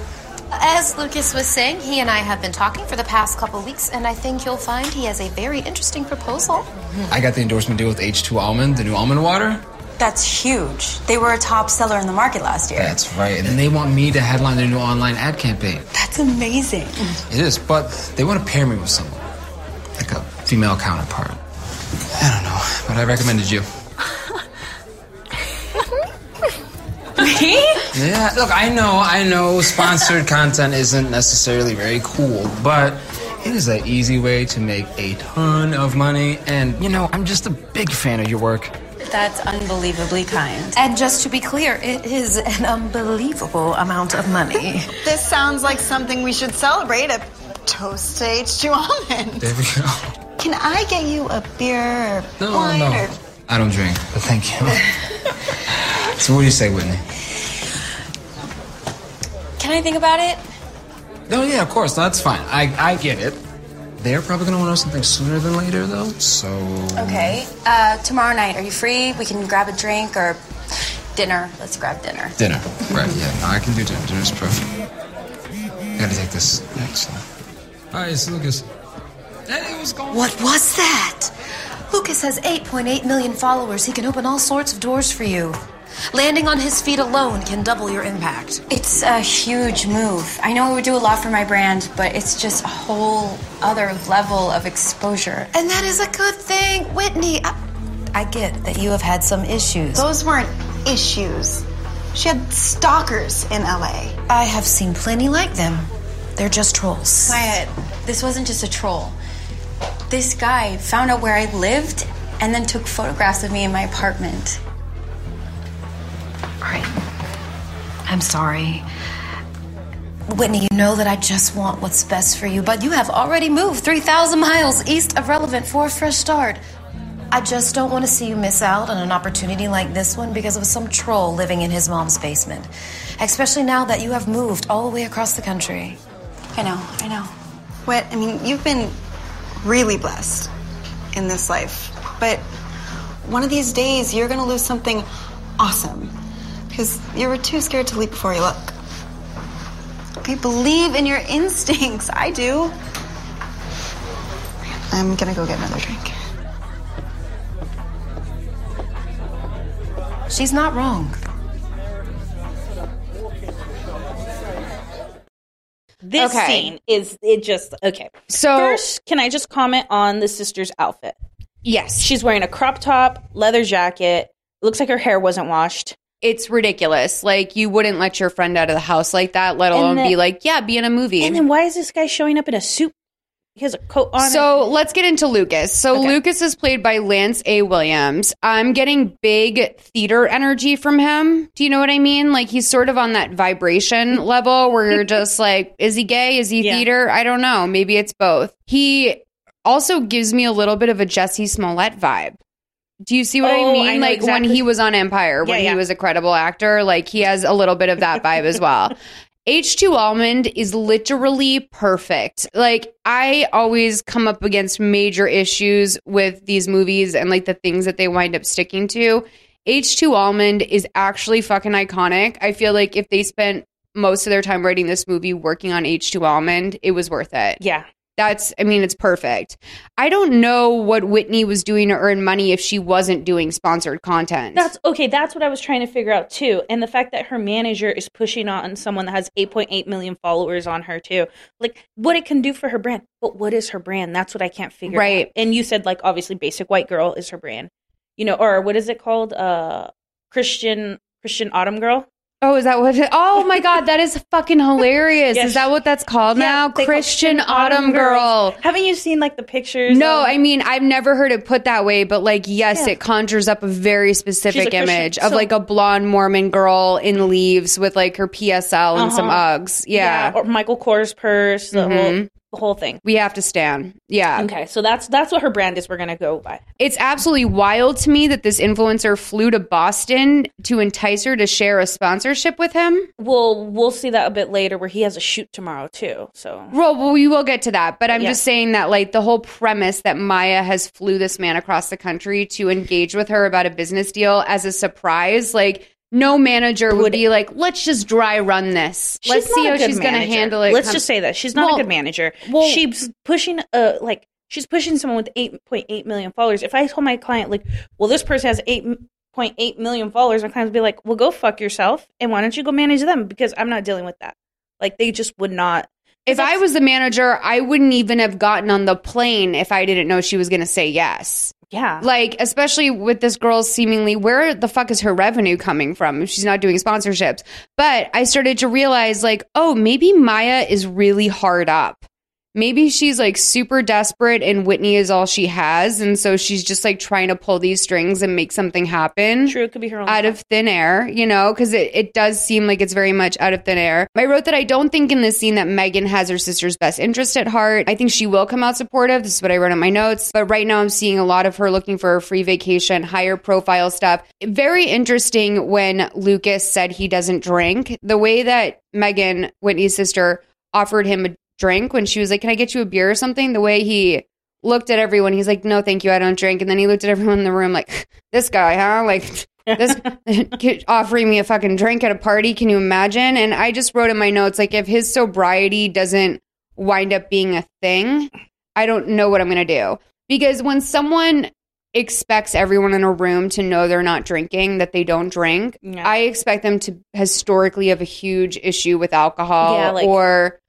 As Lucas was saying, he and I have been talking for the past couple weeks, and I think you'll find he has a very interesting proposal. I got the endorsement deal with H2 Almond, the new almond water. That's huge. They were a top seller in the market last year. That's right. And they want me to headline their new online ad campaign. That's amazing. It is, but they want to pair me with someone, like a female counterpart. I don't know, but I recommended you. Me? Yeah, look, I know, I know sponsored content isn't necessarily very cool, but it is an easy way to make a ton of money. And, you know, I'm just a big fan of your work. That's unbelievably kind. And just to be clear, it is an unbelievable amount of money. This sounds like something we should celebrate a toast to H2 Almond. There we go. Can I get you a beer or No, wine no. or I don't drink, but thank you. so, what do you say, Whitney? Can I think about it? No, yeah, of course, that's fine. I, I get it. They're probably gonna want to know something sooner than later, though, so. Okay. Uh, tomorrow night, are you free? We can grab a drink or dinner. Let's grab dinner. Dinner. Right, yeah, no, I can do dinner. Dinner's perfect. I gotta take this next. Hi, it's Lucas. Hey, what's going? What was that? Lucas has 8.8 million followers. He can open all sorts of doors for you. Landing on his feet alone can double your impact. It's a huge move. I know it would do a lot for my brand, but it's just a whole other level of exposure. And that is a good thing. Whitney, I, I get that you have had some issues. those weren't issues. She had stalkers in LA. I have seen plenty like them. They're just trolls. Maya, this wasn't just a troll. This guy found out where I lived and then took photographs of me in my apartment. All right. I'm sorry. Whitney, you know that I just want what's best for you, but you have already moved 3,000 miles east of Relevant for a fresh start. I just don't want to see you miss out on an opportunity like this one because of some troll living in his mom's basement. Especially now that you have moved all the way across the country. I know, I know. What? I mean, you've been really blessed in this life. But one of these days, you're going to lose something awesome because you were too scared to leap before you look. Okay, believe in your instincts. I do. I'm going to go get another drink. She's not wrong. This Okay. scene is it just okay. So- first, can I just comment on the sister's outfit? Yes. She's wearing a crop top, leather jacket. Looks like her hair wasn't washed. It's ridiculous. Like you wouldn't let your friend out of the house like that, let alone then- be like, yeah, be in a movie. And then why is this guy showing up in a suit? He has a coat on. So let's get into Lucas. So Lucas is played by Lance A. Williams. I'm getting big theater energy from him. Do you know what I mean? Like he's sort of on that vibration level where you're just like, is he gay? Is he Yeah. theater? I don't know. Maybe it's both. He also gives me a little bit of a Jussie Smollett vibe. Do you see what Oh, I mean? I like when he was on Empire, when Yeah, yeah. he was a credible actor, like he has a little bit of that vibe as well. H2 Almond is literally perfect. Like, I always come up against major issues with these movies and like the things that they wind up sticking to. H2 Almond is actually fucking iconic. I feel like if they spent most of their time writing this movie working on H2 Almond, it was worth it. yeah, That's, I mean, it's perfect. I don't know what Whitney was doing to earn money if she wasn't doing sponsored content. that's okay. That's what I was trying to figure out too. And the fact that her manager is pushing on someone that has 8.8 million followers on her too, like what it can do for her brand. But what is her brand? That's what I can't figure Right. out. And you said like obviously basic white girl is her brand, you know, or what is it called? Uh, Christian Christian Autumn girl. Oh, is that what? It, oh my God, that is fucking hilarious. Yes. Is that what that's called now? they call Christian Autumn Girl. Haven't you seen like the pictures? No, of- I mean I've never heard it put that way, but like yes, Yeah. it conjures up a very specific a image of like a blonde Mormon girl in leaves with like her PSL and some Uh-huh. Uggs. Yeah, or Michael Kors purse, the whole. The whole thing. we have to stand. Yeah, Okay, so that's that's what her brand is. We're gonna go by. it's absolutely wild to me that this influencer flew to Boston to entice her to share a sponsorship with him. We'll we'll see that a bit later, where he has a shoot tomorrow too. So Well, well, we will get to that, but I'm Yeah. just saying that like the whole premise that Maya has flew this man across the country to engage with her about a business deal as a surprise, like no manager would, be like, "Let's just dry run this. Let's see how she's going to handle it." Let's come- just say that she's not Well- a good manager. well- she's pushing uh like she's pushing someone with eight point eight million followers. If I told my client like, well, this person has eight point eight million followers, my client would be like, well, go fuck yourself, and why don't you go manage them? Because I'm not dealing with that. Like they just would not. If I was the manager, I wouldn't even have gotten on the plane if I didn't know she was going to say yes. Yeah. Like, especially with this girl seemingly, where the fuck is her revenue coming from if she's not doing sponsorships? But I started to realize, like, oh, maybe Maya is really hard up. Maybe she's like super desperate and Whitney is all she has. And so she's just like trying to pull these strings and make something happen. True, it could be her own Out of thin air, you know, because it, it does seem like it's very much out of thin air. I wrote that I don't think in this scene that Megan has her sister's best interest at heart. I think she will come out supportive. This is what I wrote in my notes. But right now I'm seeing a lot of her looking for a free vacation, higher profile stuff. Very interesting when Lucas said he doesn't drink. The way that Megan, Whitney's sister, offered him a drink when she was like, Can I get you a beer or something? The way he looked at everyone, he's like, No, thank you, I don't drink. And then he looked at everyone in the room like, This guy, huh? Like, this offering me a fucking drink at a party. Can you imagine? And I just wrote in my notes, like, if his sobriety doesn't wind up being a thing, I don't know what I'm going to do. Because when someone expects everyone in a room to know they're not drinking, that they don't drink, Yeah. I expect them to historically have a huge issue with alcohol Yeah, like- or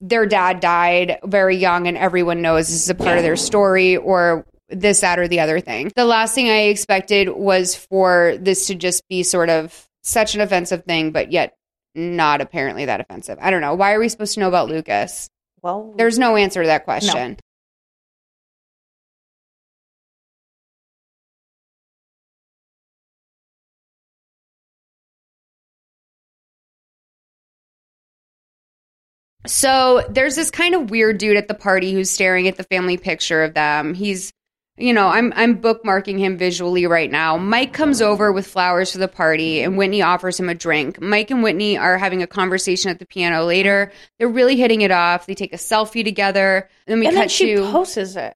their dad died very young and everyone knows this is a part of their story or this, that, or the other thing. The last thing I expected was for this to just be sort of such an offensive thing, but yet not apparently that offensive. I don't know. Why are we supposed to know about Lucas? Well, There's no answer to that question. So there's this kind of weird dude at the party who's staring at the family picture of them. He's you know, I'm I'm bookmarking him visually right now. Mike comes over with flowers for the party and Whitney offers him a drink. Mike and Whitney are having a conversation at the piano later. They're really hitting it off. They take a selfie together. And then we and cut then she to posts it.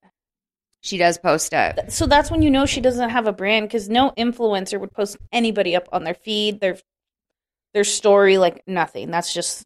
she does post it. So that's when you know she doesn't have a brand because no influencer would post anybody up on their feed, their their story, like nothing. That's just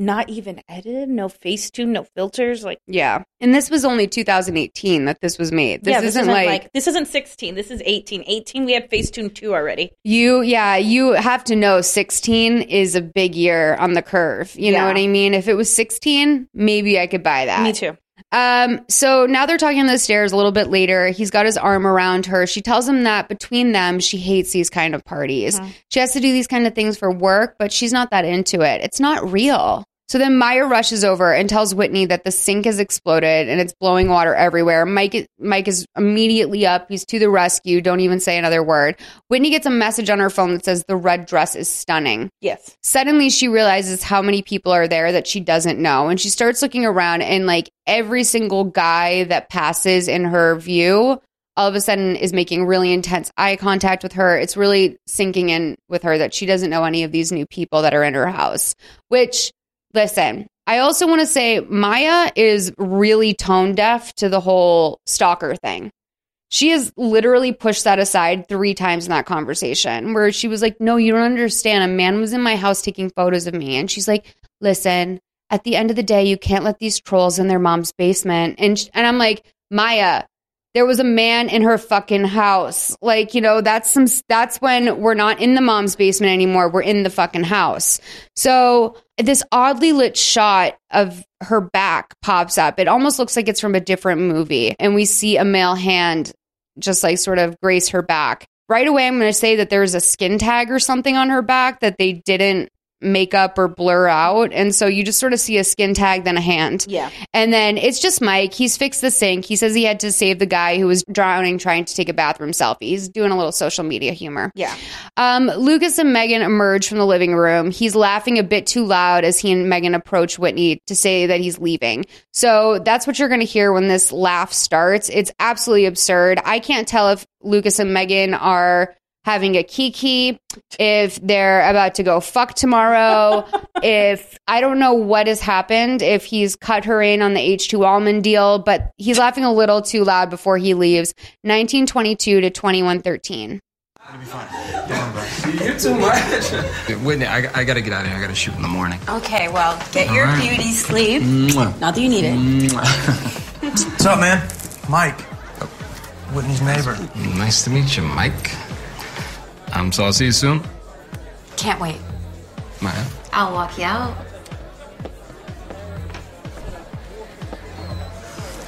not even edited, no Facetune, no filters. Like Yeah. And this was only 2018 that this was made. This yeah, isn't, like, this isn't 16. This is 18. 18, we had Facetune two already. you yeah, you have to know 16 is a big year on the curve. You know what I mean? If it was 16, maybe I could buy that. Me too. Um, so now they're talking on the stairs a little bit later. He's got his arm around her. She tells him that between them, she hates these kind of parties. She has to do these kind of things for work, but she's not that into it. It's not real. So then Maya rushes over and tells Whitney that the sink has exploded and it's blowing water everywhere. Mike Mike is immediately up. He's to the rescue. Don't even say another word. Whitney gets a message on her phone that says the red dress is stunning. Yes. Suddenly, she realizes how many people are there that she doesn't know. And she starts looking around, and like every single guy that passes in her view, all of a sudden is making really intense eye contact with her. It's really sinking in with her that she doesn't know any of these new people that are in her house. Which, listen, I also want to say Maya is really tone deaf to the whole stalker thing. She has literally pushed that aside three times in that conversation where she was like, No, you don't understand. A man was in my house taking photos of me. And she's like, Listen, at the end of the day, you can't let these trolls in their mom's basement. And, sh- and I'm like, Maya, there was a man in her fucking house. Like, you know, that's some, that's when we're not in the mom's basement anymore. We're in the fucking house. So this oddly lit shot of her back pops up. It almost looks like it's from a different movie. And we see a male hand just like sort of grace her back. Right away, I'm going to say that there's a skin tag or something on her back that they didn't make up or blur out. And so you just sort of see a skin tag, then a hand. Yeah. And then it's just Mike. He's fixed the sink. He says he had to save the guy who was drowning trying to take a bathroom selfie. He's doing a little social media humor. Yeah. Um, Lucas and Megan emerge from the living room. He's laughing a bit too loud as he and Megan approach Whitney to say that he's leaving. So that's what you're going to hear when this laugh starts. It's absolutely absurd. I can't tell if Lucas and Megan are having a kiki, if they're about to go fuck tomorrow, if I don't know what has happened, if he's cut her in on the H2 almond deal, but he's laughing a little too loud before he leaves. 1922 to 2113. You're too much. Whitney, I, I gotta get out of here. I gotta shoot in the morning. Okay, well, get your All right. beauty sleep. Mwah. Not that you need it. What's up, man? Mike. Oh. Whitney's neighbor. Nice to meet you, Mike. Um, so I'll see you soon. Can't wait. Maya. I'll walk you out.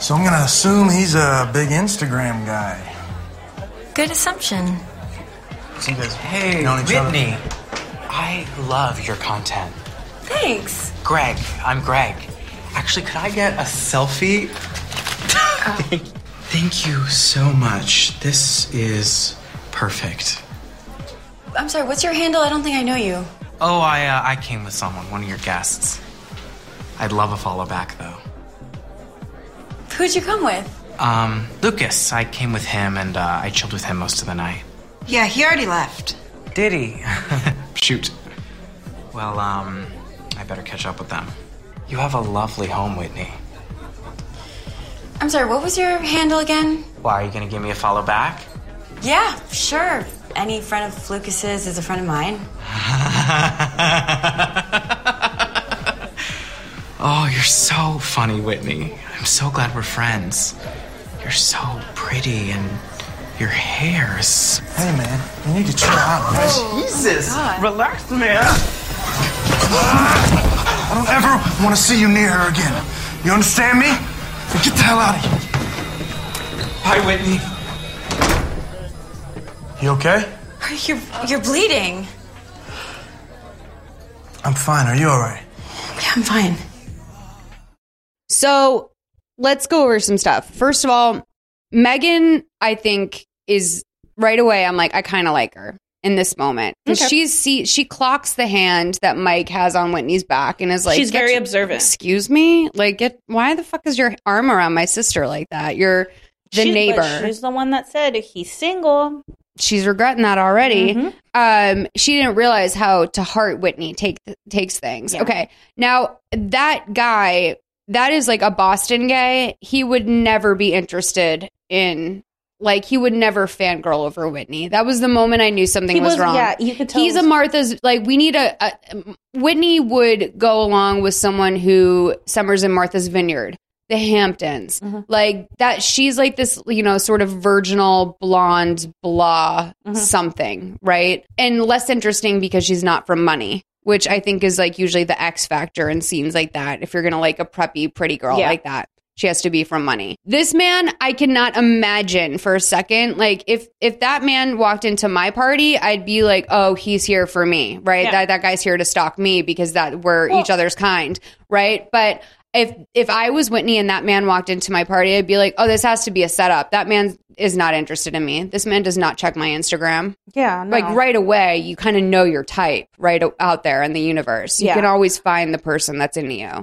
So I'm gonna assume he's a big Instagram guy. Good assumption. So you guys Hey, known each other? Whitney. I love your content. Thanks. Greg, I'm Greg. Actually, could I get a selfie? Thank you so much. This is perfect. I'm sorry, what's your handle? I don't think I know you. Oh, I uh, I came with someone, one of your guests. I'd love a follow back though. Who'd you come with? Um, Lucas. I came with him and uh, I chilled with him most of the night. Yeah, he already left. Did he? Shoot. Well, um, I better catch up with them. You have a lovely home, Whitney. I'm sorry, what was your handle again? Why are you gonna give me a follow back? Yeah, sure. Any friend of Lucas's is a friend of mine. Oh, you're so funny, Whitney. I'm so glad we're friends. You're so pretty and your hair is. Hey, man, you need to chill out, man. Oh, Jesus! Relax, man. I don't ever want to see you near her again. You understand me? Get the hell out of here. Hi, Whitney. You okay? You're, you're bleeding. I'm fine. Are you all right? Yeah, I'm fine. So let's go over some stuff. First of all, Megan, I think, is right away. I'm like, I kind of like her. in this moment Okay. she's see she clocks the hand that Mike has on Whitney's back and is like, She's very your- observant. Excuse me, like, get why the fuck is your arm around my sister like that? You're the She- but neighbor. She's the one that said he's single. She's regretting that already. Mhm. Um, she didn't realize how to heart Whitney take takes things. Yeah. Okay, now that guy, that is like a Boston gay. He would never be interested in. Like he would never fangirl over Whitney. That was the moment I knew something was, was- wrong. yeah, you could tell He's a Martha's. Like we need a, a Whitney would go along with someone who summers in Martha's Vineyard, the Hamptons, Mm-hmm. like that. She's like this, you know, sort of virginal blonde blah Mm-hmm. something, right? And less interesting because she's not from money, which I think is like usually the X factor in scenes like that. If you're gonna like a preppy pretty girl Yeah. like that. She has to be from money. This man, I cannot imagine for a second. Like if if that man walked into my party, I'd be like, oh, he's here for me, right? Yeah. That that guy's here to stalk me because that we're Well- each other's kind, right? But if if I was Whitney and that man walked into my party, I'd be like, oh, this has to be a setup. That man is not interested in me. This man does not check my Instagram. Yeah, no. Like right away, you kind of know your type right out there in the universe. You Yeah. can always find the person that's into you.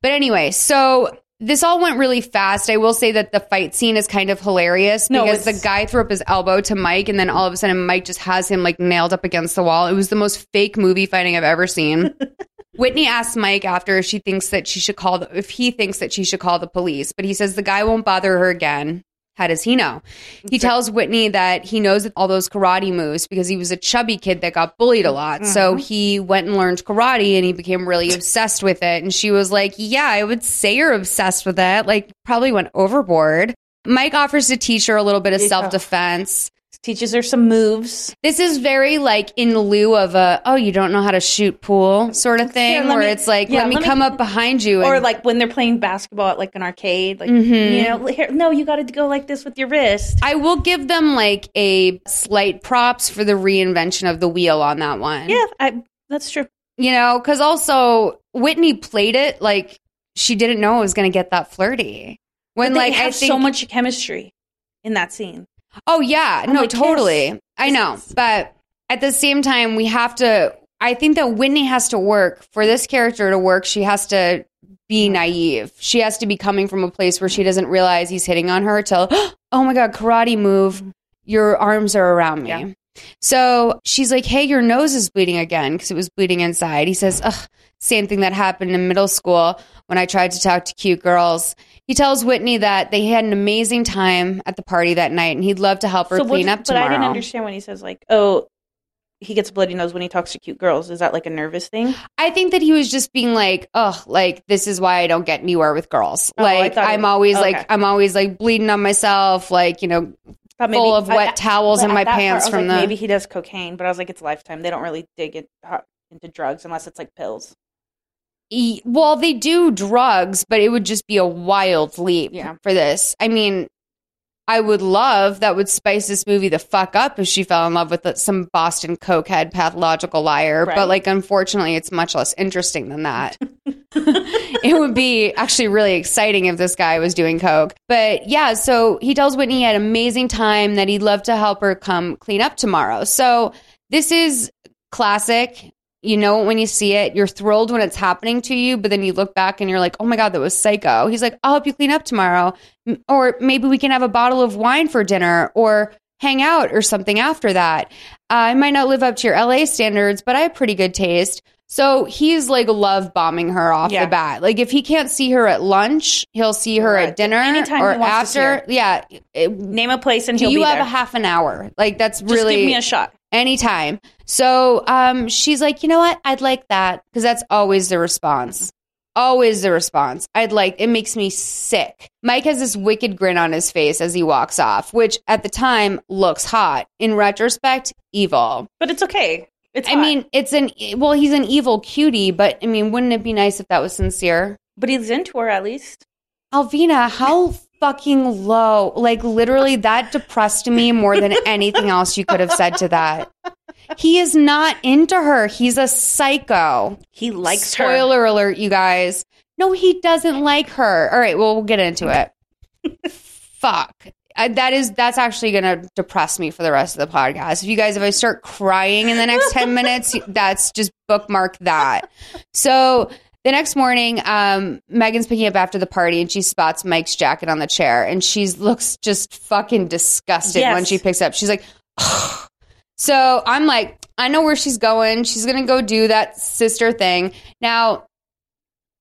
But anyway, so this all went really fast. I will say that the fight scene is kind of hilarious No, because the guy threw up his elbow to Mike, and then all of a sudden Mike just has him like nailed up against the wall. It was the most fake movie fighting I've ever seen. Whitney asks Mike after if she thinks that she should call the, if he thinks that she should call the police, but he says the guy won't bother her again. How does he know? He tells Whitney that he knows all those karate moves because he was a chubby kid that got bullied a lot. So mm-hmm. he went and learned karate and he became really obsessed with it. And she was like, Yeah, I would say you're obsessed with it. Like, probably went overboard. Mike offers to teach her a little bit of Yeah. self defense. Teaches her some moves. This is very like in lieu of a, oh, you don't know how to shoot pool sort of thing, Here, where me- it's like, yeah, let me let me- come up behind you. Or and- like when they're playing basketball at like an arcade, like mm-hmm. you know, here, no, you got to go like this with your wrist. I will give them like a slight props for the reinvention of the wheel on that one. Yeah, I, that's true. You know, because also Whitney played it like she didn't know it was going to get that flirty. When like I think so much chemistry in that scene. Oh yeah, I'm no, like, kiss. totally. I know, but at the same time, we have to. I think that Whitney has to work for this character to work. She has to be naive. She has to be coming from a place where she doesn't realize he's hitting on her till, oh my god, karate move. Your arms are around me. Yeah. So she's like, hey, your nose is bleeding again because it was bleeding inside. He says, ugh, same thing that happened in middle school when I tried to talk to cute girls. He tells Whitney that they had an amazing time at the party that night and he'd love to help her what- clean up but tomorrow. I didn't understand when he says like, oh, he gets a bloody nose when he talks to cute girls. Is that like a nervous thing? I think that he was just being like, "Oh, like this is why I don't get anywhere with girls. Oh, like I'm always okay. like I'm always like bleeding on myself, like you know, Thought full of wet I- towels in my that part, pants from like, the maybe he does cocaine, but I was like, it's lifetime. They don't really dig it, into drugs unless it's like pills. Well, they do drugs, but it would just be a wild leap Yeah. for this. I mean, I would love that would spice this movie the fuck up if she fell in love with uh, some Boston cokehead pathological liar. Right. But like, unfortunately, it's much less interesting than that. it would be actually really exciting if this guy was doing coke. But yeah, so he tells Whitney he had an amazing time that he'd love to help her come clean up tomorrow. So this is classic. You know when you see it. You're thrilled when it's happening to you, but then you look back and you're like, "Oh my god, that was psycho." He's like, "I'll help you clean up tomorrow, or maybe we can have a bottle of wine for dinner, or hang out or something after that." Uh, I might not live up to your LA standards, but I have pretty good taste. So he's like love bombing her off Yeah. the bat. Like if he can't see her at lunch, he'll see her Right. at dinner Anytime or he wants to see after. Yeah. It- Name a place and do he'll you be have there. a half an hour? Like that's Just really give me a shot. Anytime. So um, she's like, you know what? I'd like that because that's always the response. Always the response. I'd like it makes me sick. Mike has this wicked grin on his face as he walks off, which at the time looks hot. In retrospect, evil. But it's okay. It's I hot. mean, it's an well, he's an evil cutie, but I mean, wouldn't it be nice if that was sincere? but he's into her at least. Alvina, how fucking low. Like literally that depressed me more than anything else you could have said to that. He is not into her. He's a psycho. He likes her. Spoiler alert, you guys. No, he doesn't like her. All right, well, we'll get into it. Fuck. uh, that is that's actually going to depress me for the rest of the podcast. If you guys, if I start crying in the next ten minutes, that's just bookmark that. So the next morning, um, Megan's picking up after the party, and she spots Mike's jacket on the chair, and she looks just fucking disgusted Yes. when she picks up. She's like, so I'm like, I know where she's going. She's gonna go do that sister thing now.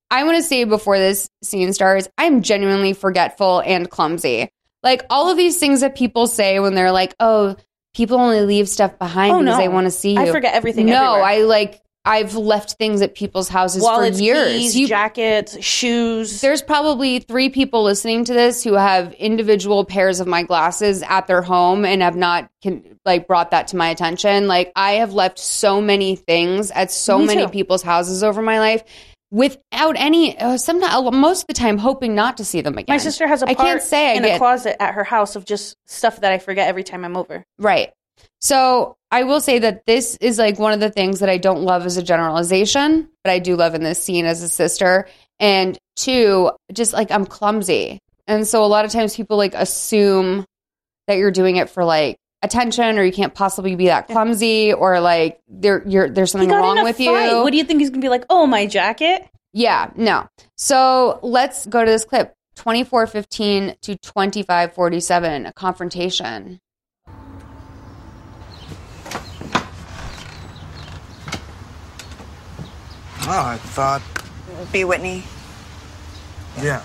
I want to say before this scene starts, I'm genuinely forgetful and clumsy. Like all of these things that people say when they're like, "Oh, people only leave stuff behind Oh, because no. they want to see you." I forget everything No, everywhere. I like I've left things at people's houses Wallets, for years. keys, You- jackets, shoes. there's probably three people listening to this who have individual pairs of my glasses at their home and have not can, like brought that to my attention. Like I have left so many things at so Me many too. people's houses over my life without any. Uh, sometimes most of the time, hoping not to see them again. My sister has a I can't say I in get a closet at her house of just stuff that I forget every time I'm over. Right. So I will say that this is like one of the things that I don't love as a generalization, but I do love in this scene as a sister. And two, just like I'm clumsy. And so a lot of times people like assume that you're doing it for like attention or you can't possibly be that clumsy or like there you're there's something wrong with fight. you. What do you think he's gonna be like? Oh, my jacket. Yeah, no. So let's go to this clip. 2415 to 2547, a confrontation. Oh, I thought, Be Whitney. yeah.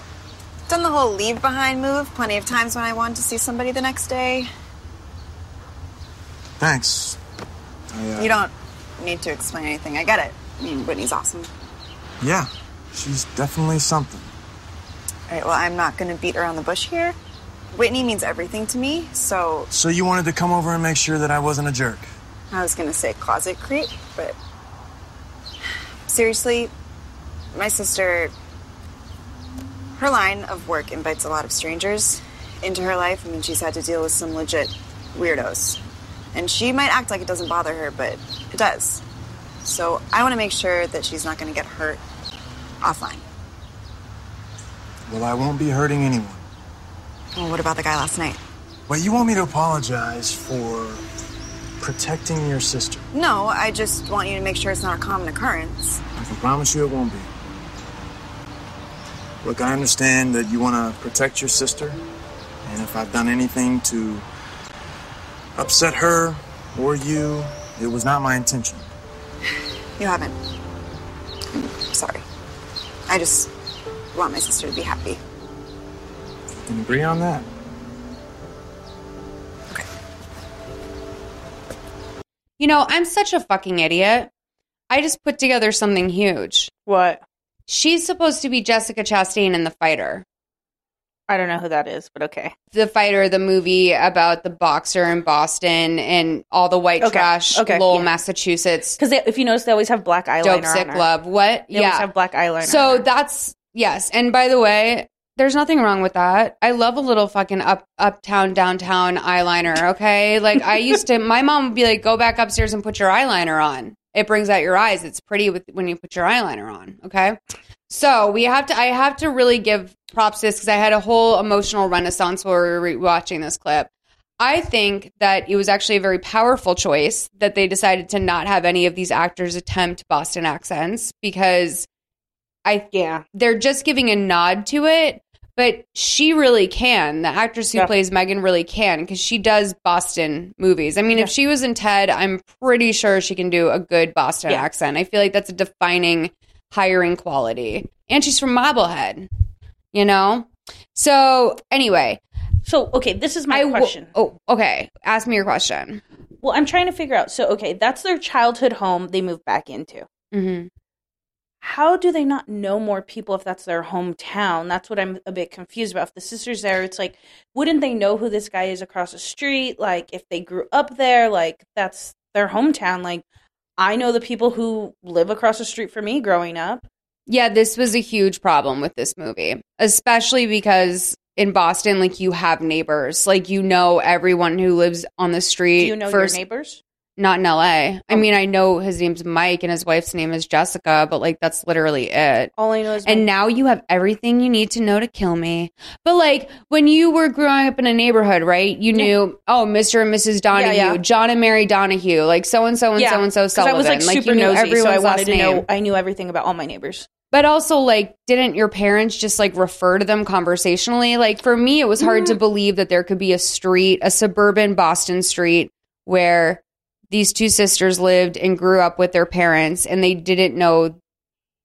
Done the whole leave behind move plenty of times when I wanted to see somebody the next day. Thanks. I, uh, You don't need to explain anything. I get it. I mean, Whitney's awesome. Yeah, she's definitely something. All right, well, I'm not going to beat around the bush here. Whitney means everything to me, so So you wanted to come over and make sure that I wasn't a jerk. I was going to say closet creep, but seriously, my sister, her line of work invites a lot of strangers into her life. I mean, she's had to deal with some legit weirdos. And she might act like it doesn't bother her, but it does. So I want to make sure that she's not going to get hurt offline. Well, I won't be hurting anyone. Well, what about the guy last night? But you want me to apologize for protecting your sister. No, I just want you to make sure it's not a common occurrence. I can promise you it won't be. Look, I understand that you want to protect your sister, and if I've done anything to upset her or you, it was not my intention. You haven't. I'm sorry. I just want my sister to be happy. We can agree on that. You know, I'm such a fucking idiot. I just put together something huge. What? She's supposed to be Jessica Chastain in The Fighter. I don't know who that is, but okay. The Fighter, the movie about the boxer in Boston and all the white Okay, trash, okay, Lowell, yeah. Massachusetts. Because if you notice, they always have black eyeliner. Dope on sick love. What? They always have black eyeliner. So that's yes. And by the way, there's nothing wrong with that. I love a little fucking up uptown downtown eyeliner. Okay, like I used to. My mom would be like, "Go back upstairs and put your eyeliner on. It brings out your eyes. It's pretty with when you put your eyeliner on." Okay. So we have to. I have to really give props to this because I had a whole emotional renaissance while we were re- watching this clip. I think that it was actually a very powerful choice that they decided to not have any of these actors attempt Boston accents because I yeah they're just giving a nod to it, but she really can. The actress who Yeah. plays Megan really can because she does Boston movies. I mean, if she was in Ted, I'm pretty sure she can do a good Boston Yeah. accent. I feel like that's a defining hiring quality, and she's from Marblehead, you know. So anyway, so okay, this is my I w- question. oh, okay. Ask me your question. Well, I'm trying to figure out. So, okay, that's their childhood home they moved back into. hmm How do they not know more people if that's their hometown? That's what I'm a bit confused about. If the sister's there, it's like, wouldn't they know who this guy is across the street? Like, if they grew up there, like, that's their hometown. Like, I know the people who live across the street from me growing up. Yeah, this was a huge problem with this movie, especially because in Boston, like you have neighbors, like you know everyone who lives on the street. Do you know first- your neighbors? Not in LA. I mean, I know his name's Mike and his wife's name is Jessica, but like that's literally it. All I know is And now you have everything you need to know to kill me. But like when you were growing up in a neighborhood, right? You knew, oh, Mr. and Mrs. Donahue, yeah. John and Mary Donahue, like so and so and so and so Sullivan. I was like super you knew nosy, so I wanted to know. name. I knew everything about all my neighbors. But also, like, didn't your parents just like refer to them conversationally? Like, for me, it was hard Mm. to believe that there could be a street, a suburban Boston street, where these two sisters lived and grew up with their parents and they didn't know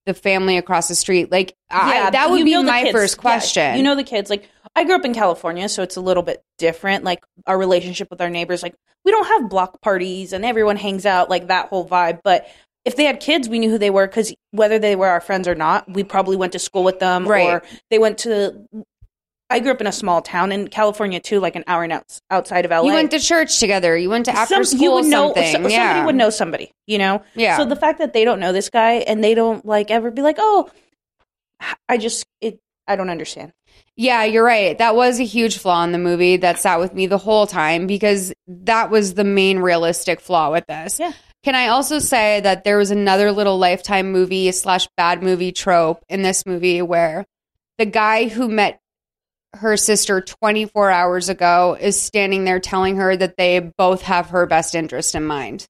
the family across the street. Like, I, that would be my kids. first Yeah, question. you know the kids. Like I grew up in California, so it's a little bit different. Like our relationship with our neighbors. Like we don't have block parties and everyone hangs out like that whole vibe. But if they had kids, we knew who they were because whether they were our friends or not, we probably went to school with them Right. or they went to. I grew up in a small town in California too, like an hour and outs, outside of LA. you went to church together. You went to after Some- school know something. so- yeah. somebody would know somebody, you know. Yeah. So the fact that they don't know this guy and they don't like ever be like, oh, I just it. I don't understand. Yeah, you're right. That was a huge flaw in the movie that sat with me the whole time because that was the main realistic flaw with this. Yeah. Can I also say that there was another little lifetime movie slash bad movie trope in this movie where the guy who met her sister 24 hours ago is standing there telling her that they both have her best interest in mind.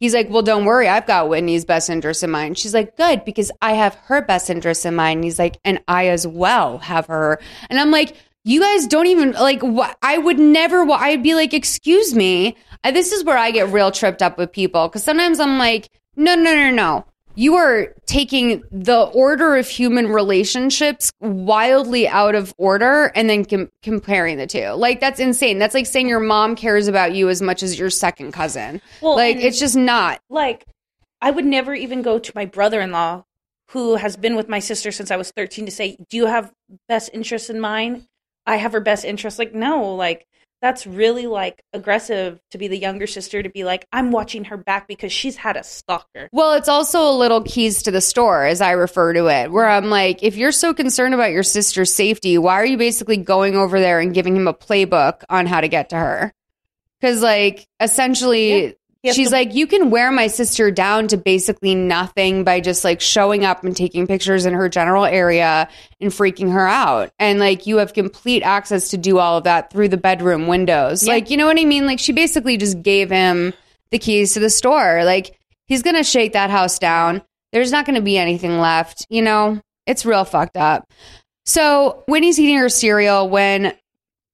He's like, Well, don't worry, I've got Whitney's best interest in mind. She's like, Good, because I have her best interest in mind. And he's like, And I as well have her. And I'm like, You guys don't even like what I would never, I'd be like, Excuse me. This is where I get real tripped up with people because sometimes I'm like, No, no, no, no. You are taking the order of human relationships wildly out of order and then com- comparing the two. Like, that's insane. That's like saying your mom cares about you as much as your second cousin. Well, like, it's just not. Like, I would never even go to my brother-in-law, who has been with my sister since I was thirteen, to say, "Do you have best interest in mine?" I have her best interest. Like, no, like that's really like aggressive to be the younger sister to be like, I'm watching her back because she's had a stalker. Well, it's also a little keys to the store, as I refer to it, where I'm like, if you're so concerned about your sister's safety, why are you basically going over there and giving him a playbook on how to get to her? Because, like, essentially, He she's like, you can wear my sister down to basically nothing by just like showing up and taking pictures in her general area and freaking her out. And like, you have complete access to do all of that through the bedroom windows. Yeah. Like, you know what I mean? Like, she basically just gave him the keys to the store. Like, he's going to shake that house down. There's not going to be anything left. You know, it's real fucked up. So, Whitney's eating her cereal when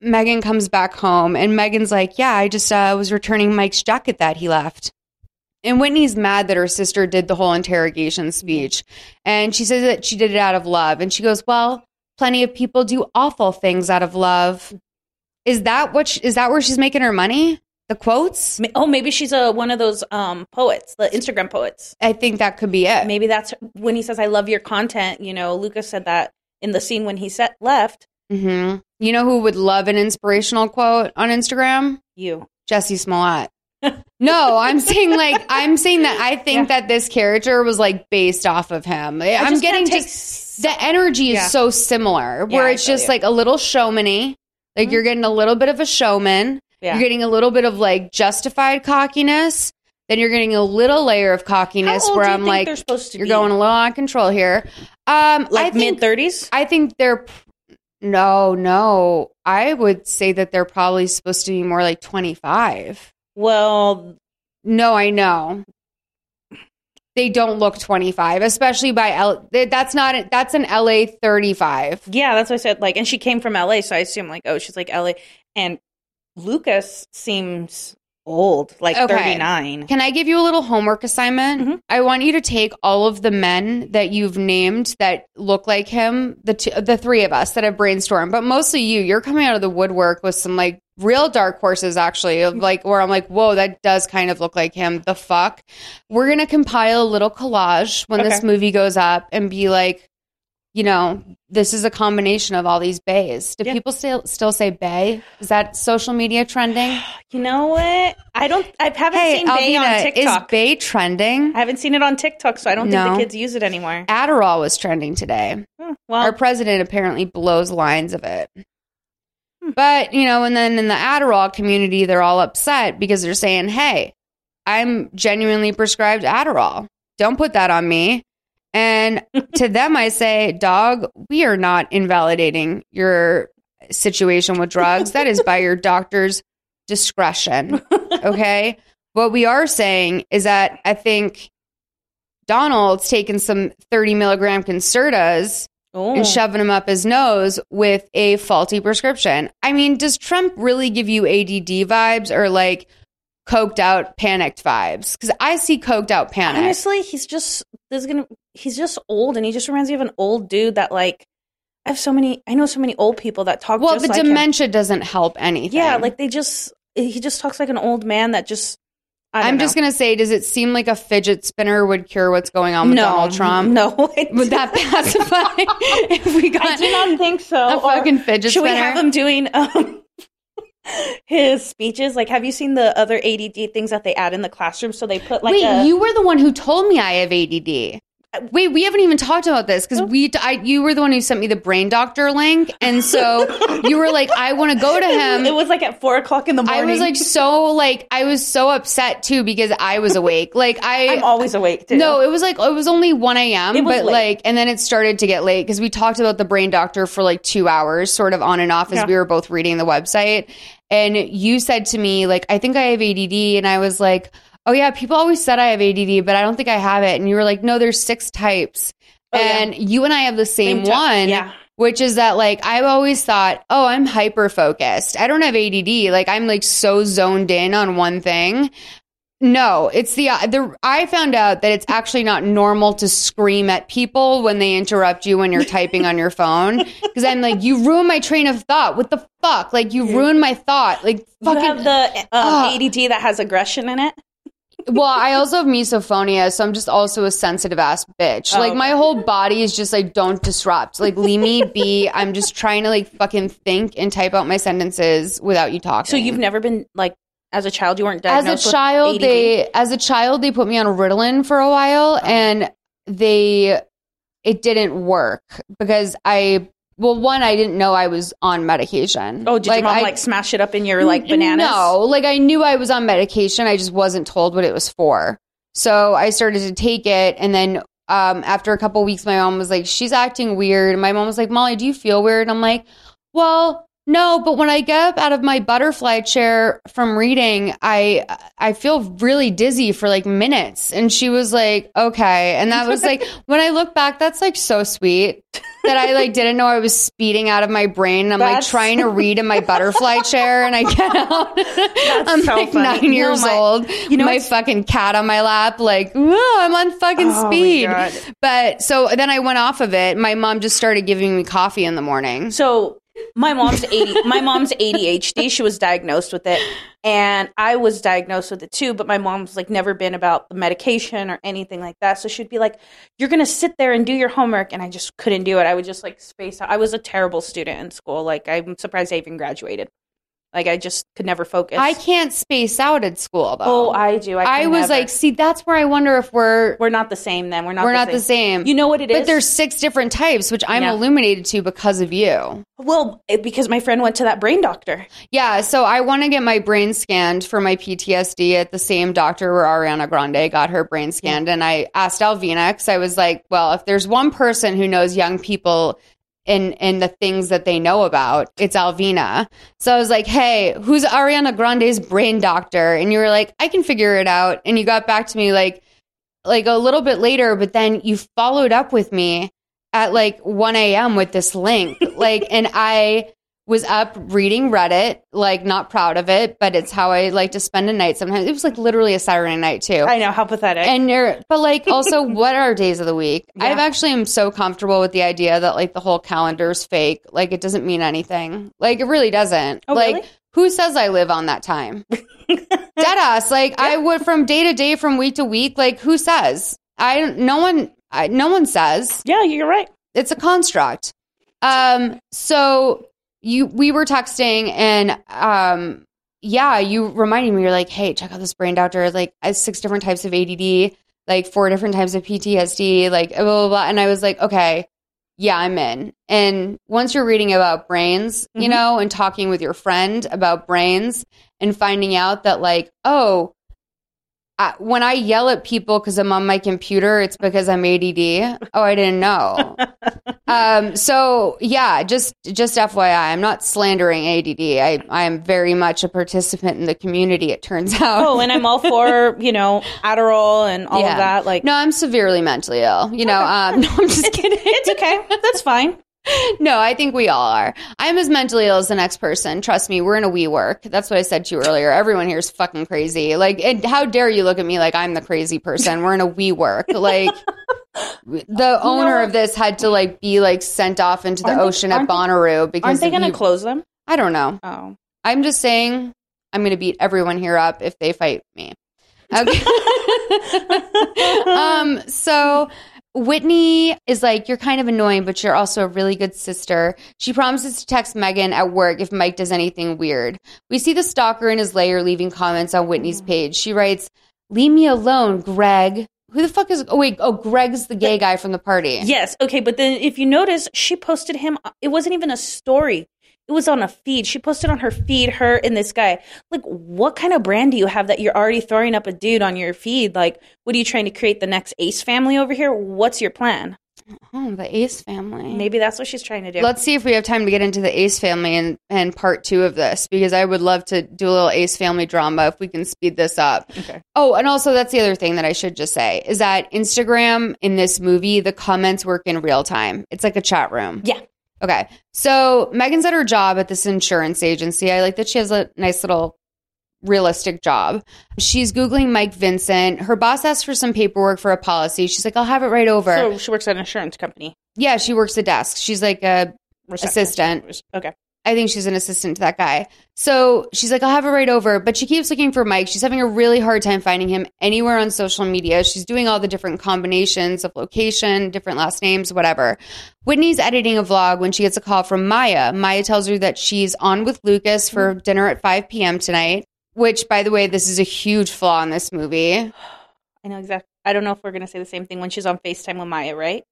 Megan comes back home, and Megan's like, Yeah, I just uh, was returning Mike's jacket that he left. And Whitney's mad that her sister did the whole interrogation speech. And she says that she did it out of love. And she goes, Well, plenty of people do awful things out of love. Is that what she, is that where she's making her money? The quotes? Oh, maybe she's a one of those um poets, the Instagram poets. I think that could be it. Maybe that's when he says, "I love your content." You know, Lucas said that in the scene when he set left. Hmm You know who would love an inspirational quote on Instagram? You. Jussie Smollett. no, I'm saying like I'm saying that I think that this character was like based off of him. I'm just getting can't the energy is Yeah. so similar where Yeah, it's just you. like a little showmany. Like you're getting a little bit of a showman. Yeah. You're getting a little bit of like justified cockiness. Then you're getting a little layer of cockiness where I'm like, they're supposed to you're be? going a little out of control here. Um, I Like mid thirties. I think they're no, no. I would say that they're probably supposed to be more like 25. Well, No, I know. They don't look 25, especially by L. That's not that's an LA 35. yeah, that's what I said. Like, and she came from LA, so I assume like, oh, she's like LA. And Lucas seems old, like Okay. thirty nine. Can I give you a little homework assignment? Mhm. I want you to take all of the men that you've named that look like him, the two, the three of us that have brainstormed, but mostly you. You're coming out of the woodwork with some like real dark horses, actually, of like where I'm like, whoa, that does kind of look like him. The fuck. We're gonna compile a little collage when this movie goes up and be like, you know, this is a combination of all these bays. Do Yeah. people still still say bay? Is that social media trending? You know what? I don't. I haven't Hey, seen Bay on TikTok. is bay trending? I haven't seen it on TikTok, so I don't think the kids use it anymore. Adderall was trending today. Hmm, Well, Our president apparently blows lines of it. Hmm. But, you know, and then in the Adderall community, they're all upset because they're saying, hey, I'm genuinely prescribed Adderall. Don't put that on me. And to them, I say, dog, we are not invalidating your situation with drugs. That is by your doctor's discretion. Okay. what we are saying is that I think Donald's taking some 30 milligram Concertas Oh. and shoving them up his nose with a faulty prescription. I mean, does Trump really give you ADD vibes or like coked out, panicked vibes? Because I see coked out panic. Honestly, he's just this gonna. He's just old, and he just reminds me of an old dude that like. I have so many. I know so many old people that talk. well, just but like him. dementia doesn't help anything. Yeah, like they just. He just talks like an old man that just. I I'm just gonna say, does it seem like a fidget spinner would cure what's going on with No, Donald Trump? No, would that pacify if we got? I do not think so. A Or fucking fidget Should we have him doing um, his speeches? Like, have you seen the other ADD things that they add in the classroom? So they put like Wait, a, you were the one who told me I have ADD. Wait, we haven't even talked about this because we, I, you were the one who sent me the brain doctor link, and so you were like, I want to go to him. It was like at four o'clock in the morning. I was like so like I was so upset too because I was awake. Like I, I'm always awake too. No, it was like it was only one a.m. But late. like, and then it started to get late because we talked about the brain doctor for like two hours, sort of on and off as Yeah. we were both reading the website. And you said to me like, I think I have ADD, and I was like, Oh yeah, people always said I have ADD, but I don't think I have it. And you were like, No, there's six types, Oh, yeah. and you and I have the same, Same one. yeah. Which is that like I've always thought, oh, I'm hyper focused. I don't have ADD. Like I'm like so zoned in on one thing. No, it's the the I found out that it's actually not normal to scream at people when they interrupt you when you're typing on your phone because I'm like you ruin my train of thought. What the fuck? Like you ruin my thought. Like you fucking have the um, Ugh. ADD that has aggression in it. Well, I also have misophonia, so I'm just also a sensitive ass bitch. Oh, like okay. my whole body is just like don't disrupt. Like leave me be. I'm just trying to like fucking think and type out my sentences without you talking. So you've never been like as a child you weren't diagnosed as a child they as a child they put me on Ritalin for a while oh. and they it didn't work because I well one I didn't know I was on medication. Oh, did your mom I- like smash it up in your like bananas? no, like I knew I was on medication. I just wasn't told what it was for. So I started to take it, and then um, after a couple weeks, my mom was like, "She's acting weird." My mom was like, "Molly, do you feel weird?" And I'm like, "Well." No, but when I get up out of my butterfly chair from reading, I I feel really dizzy for like minutes. And she was like, "Okay." And that was like when I look back, that's like so sweet that I like didn't know I was speeding out of my brain. I'm like trying to read in my butterfly chair and I get out. I'm so like funny. nine No, years my- ould you know my fucking cat on my lap, like, I'm on fucking Oh speed. But so then I went off of it. My mom just started giving me coffee in the morning. So my mom's 80 my mom's ADHD. She was diagnosed with it and I was diagnosed with it too, but my mom's like never been about the medication or anything like that. So she'd be like, "You're going to sit there and do your homework." And I just couldn't do it. I would just like space out. I was a terrible student in school. Like I'm surprised I even graduated. Like I just could never focus. I can't space out at school though. Oh, I do. I, I was never. like, see, that's where I wonder if we're we're not the same then. We're not we're the not same. the same. You know what it is? But there's six different types, which I'm Yeah. illuminated to because of you. well, it, because my friend went to that brain doctor. Yeah, so I want to get my brain scanned for my PTSD at the same doctor where Ariana Grande got her brain scanned. And I asked Alvina because I was like, well, if there's one person who knows young people in in the things that they know about, it's Alvina. So I was like, hey, who's Ariana Grande's brain doctor? And you were like, I can figure it out. And you got back to me like like a little bit later, but then you followed up with me at like 1 a.m. with this link. like, and I was up reading Reddit, like not proud of it, but it's how I like to spend a night sometimes. It was like literally a Saturday night too. I know how pathetic. And you're, but like also, what are days of the week? Yeah. I've actually am so comfortable with the idea that like the whole calendar is fake. Like it doesn't mean anything. Like it really doesn't. Oh, like really? who says I live on that time? Deadass. Like I would from day to day, from week to week. Like who says? I. No one. I, no one says. yeah, you're right. It's a construct. Um. So you we were texting and um. Yeah, you reminded me. You're like, hey, check out this brain doctor. Like, six different types of ADD, like four different types of PTSD, like blah blah blah. And I was like, okay, yeah, I'm in. And once you're reading about brains, you Mhm. know, and talking with your friend about brains and finding out that, like, oh, uh, when I yell at people because I'm on my computer, it's because I'm ADD. Oh, I didn't know. um, so yeah, just just FYI, I'm not slandering ADD. I I am very much a participant in the community. It turns out. Oh, and I'm all for you know Adderall and all Yeah. of that. Like, no, I'm severely mentally ill. You know, um, no, I'm just kidding. it's okay. That's fine. No, I think we all are. I'm as mentally ill as the next person. Trust me, we're in a WeWork. That's what I said to you earlier. Everyone here is fucking crazy. Like, and how dare you look at me like I'm the crazy person? We're in a WeWork. Like, the owner of this had to like be like sent off into the Aren't they- ocean at they- Bonnaroo because Aren't they going to close them? I don't know. Oh, I'm just saying I'm going to beat everyone here up if they fight me. Okay. um so Whitney is like, You're kind of annoying, but you're also a really good sister. She promises to text Megan at work if Mike does anything weird. We see the stalker in his lair leaving comments on Whitney's mm. page. She writes, Leave me alone, Greg. Who the fuck is oh wait, oh Greg's the gay guy from the party. yes. Okay, but then if you notice, she posted him. It wasn't even a story. It was on a feed. She posted on her feed her and this guy. Like, what kind of brand do you have that you're already throwing up a dude on your feed? Like, what are you trying to create the next Ace family over here? What's your plan? Oh, the Ace family. Maybe that's what she's trying to do. Let's see if we have time to get into the Ace family and, and part two of this because I would love to do a little Ace family drama if we can speed this up. Okay. Oh, and also that's the other thing that I should just say is that Instagram in this movie, the comments work in real time. It's like a chat room. Yeah. Okay. So Megan's at her job at this insurance agency. I like that she has a nice little realistic job. She's Googling Mike Vincent. Her boss asked for some paperwork for a policy. She's like, I'll have it right over. So she works at an insurance company. yeah, she works the desk. She's like a assistant. Okay. I think she's an assistant to that guy. So she's like, I'll have it right over. But she keeps looking for Mike. She's having a really hard time finding him anywhere on social media. She's doing all the different combinations of location, different last names, whatever. Whitney's editing a vlog when she gets a call from Maya. Maya tells her that she's on with Lucas for dinner at 5 p.m. tonight, which, by the way, this is a huge flaw in this movie. I know exactly. I don't know if we're going to say the same thing when she's on FaceTime with Maya, right?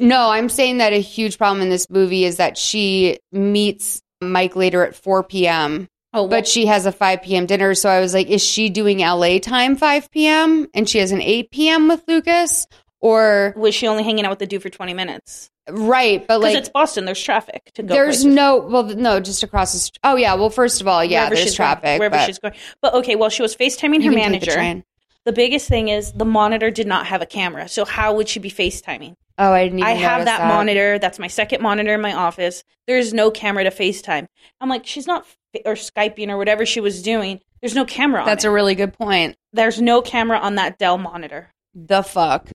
No, I'm saying that a huge problem in this movie is that she meets Mike later at 4 p.m. Oh, well, but she has a 5 p.m. dinner. So I was like, is she doing LA time 5 p.m. and she has an 8 p.m. with Lucas? Or, was she only hanging out with the dude for 20 minutes? right, but like, it's Boston. There's traffic to go. there's places. no, well, no, just across the street. Oh, yeah. Well, first of all, yeah, Wherever there's she's going- traffic. wherever but she's going. But okay, well, she was FaceTiming her can take the manager. The biggest thing is the monitor did not have a camera. So how would she be FaceTiming? Oh, I didn't even I have notice that, monitor. That's my second monitor in my office. There's no camera to FaceTime. I'm like, she's not or Skyping or whatever she was doing. There's no camera on That's it. a really good point. There's no camera on that Dell monitor. the fuck?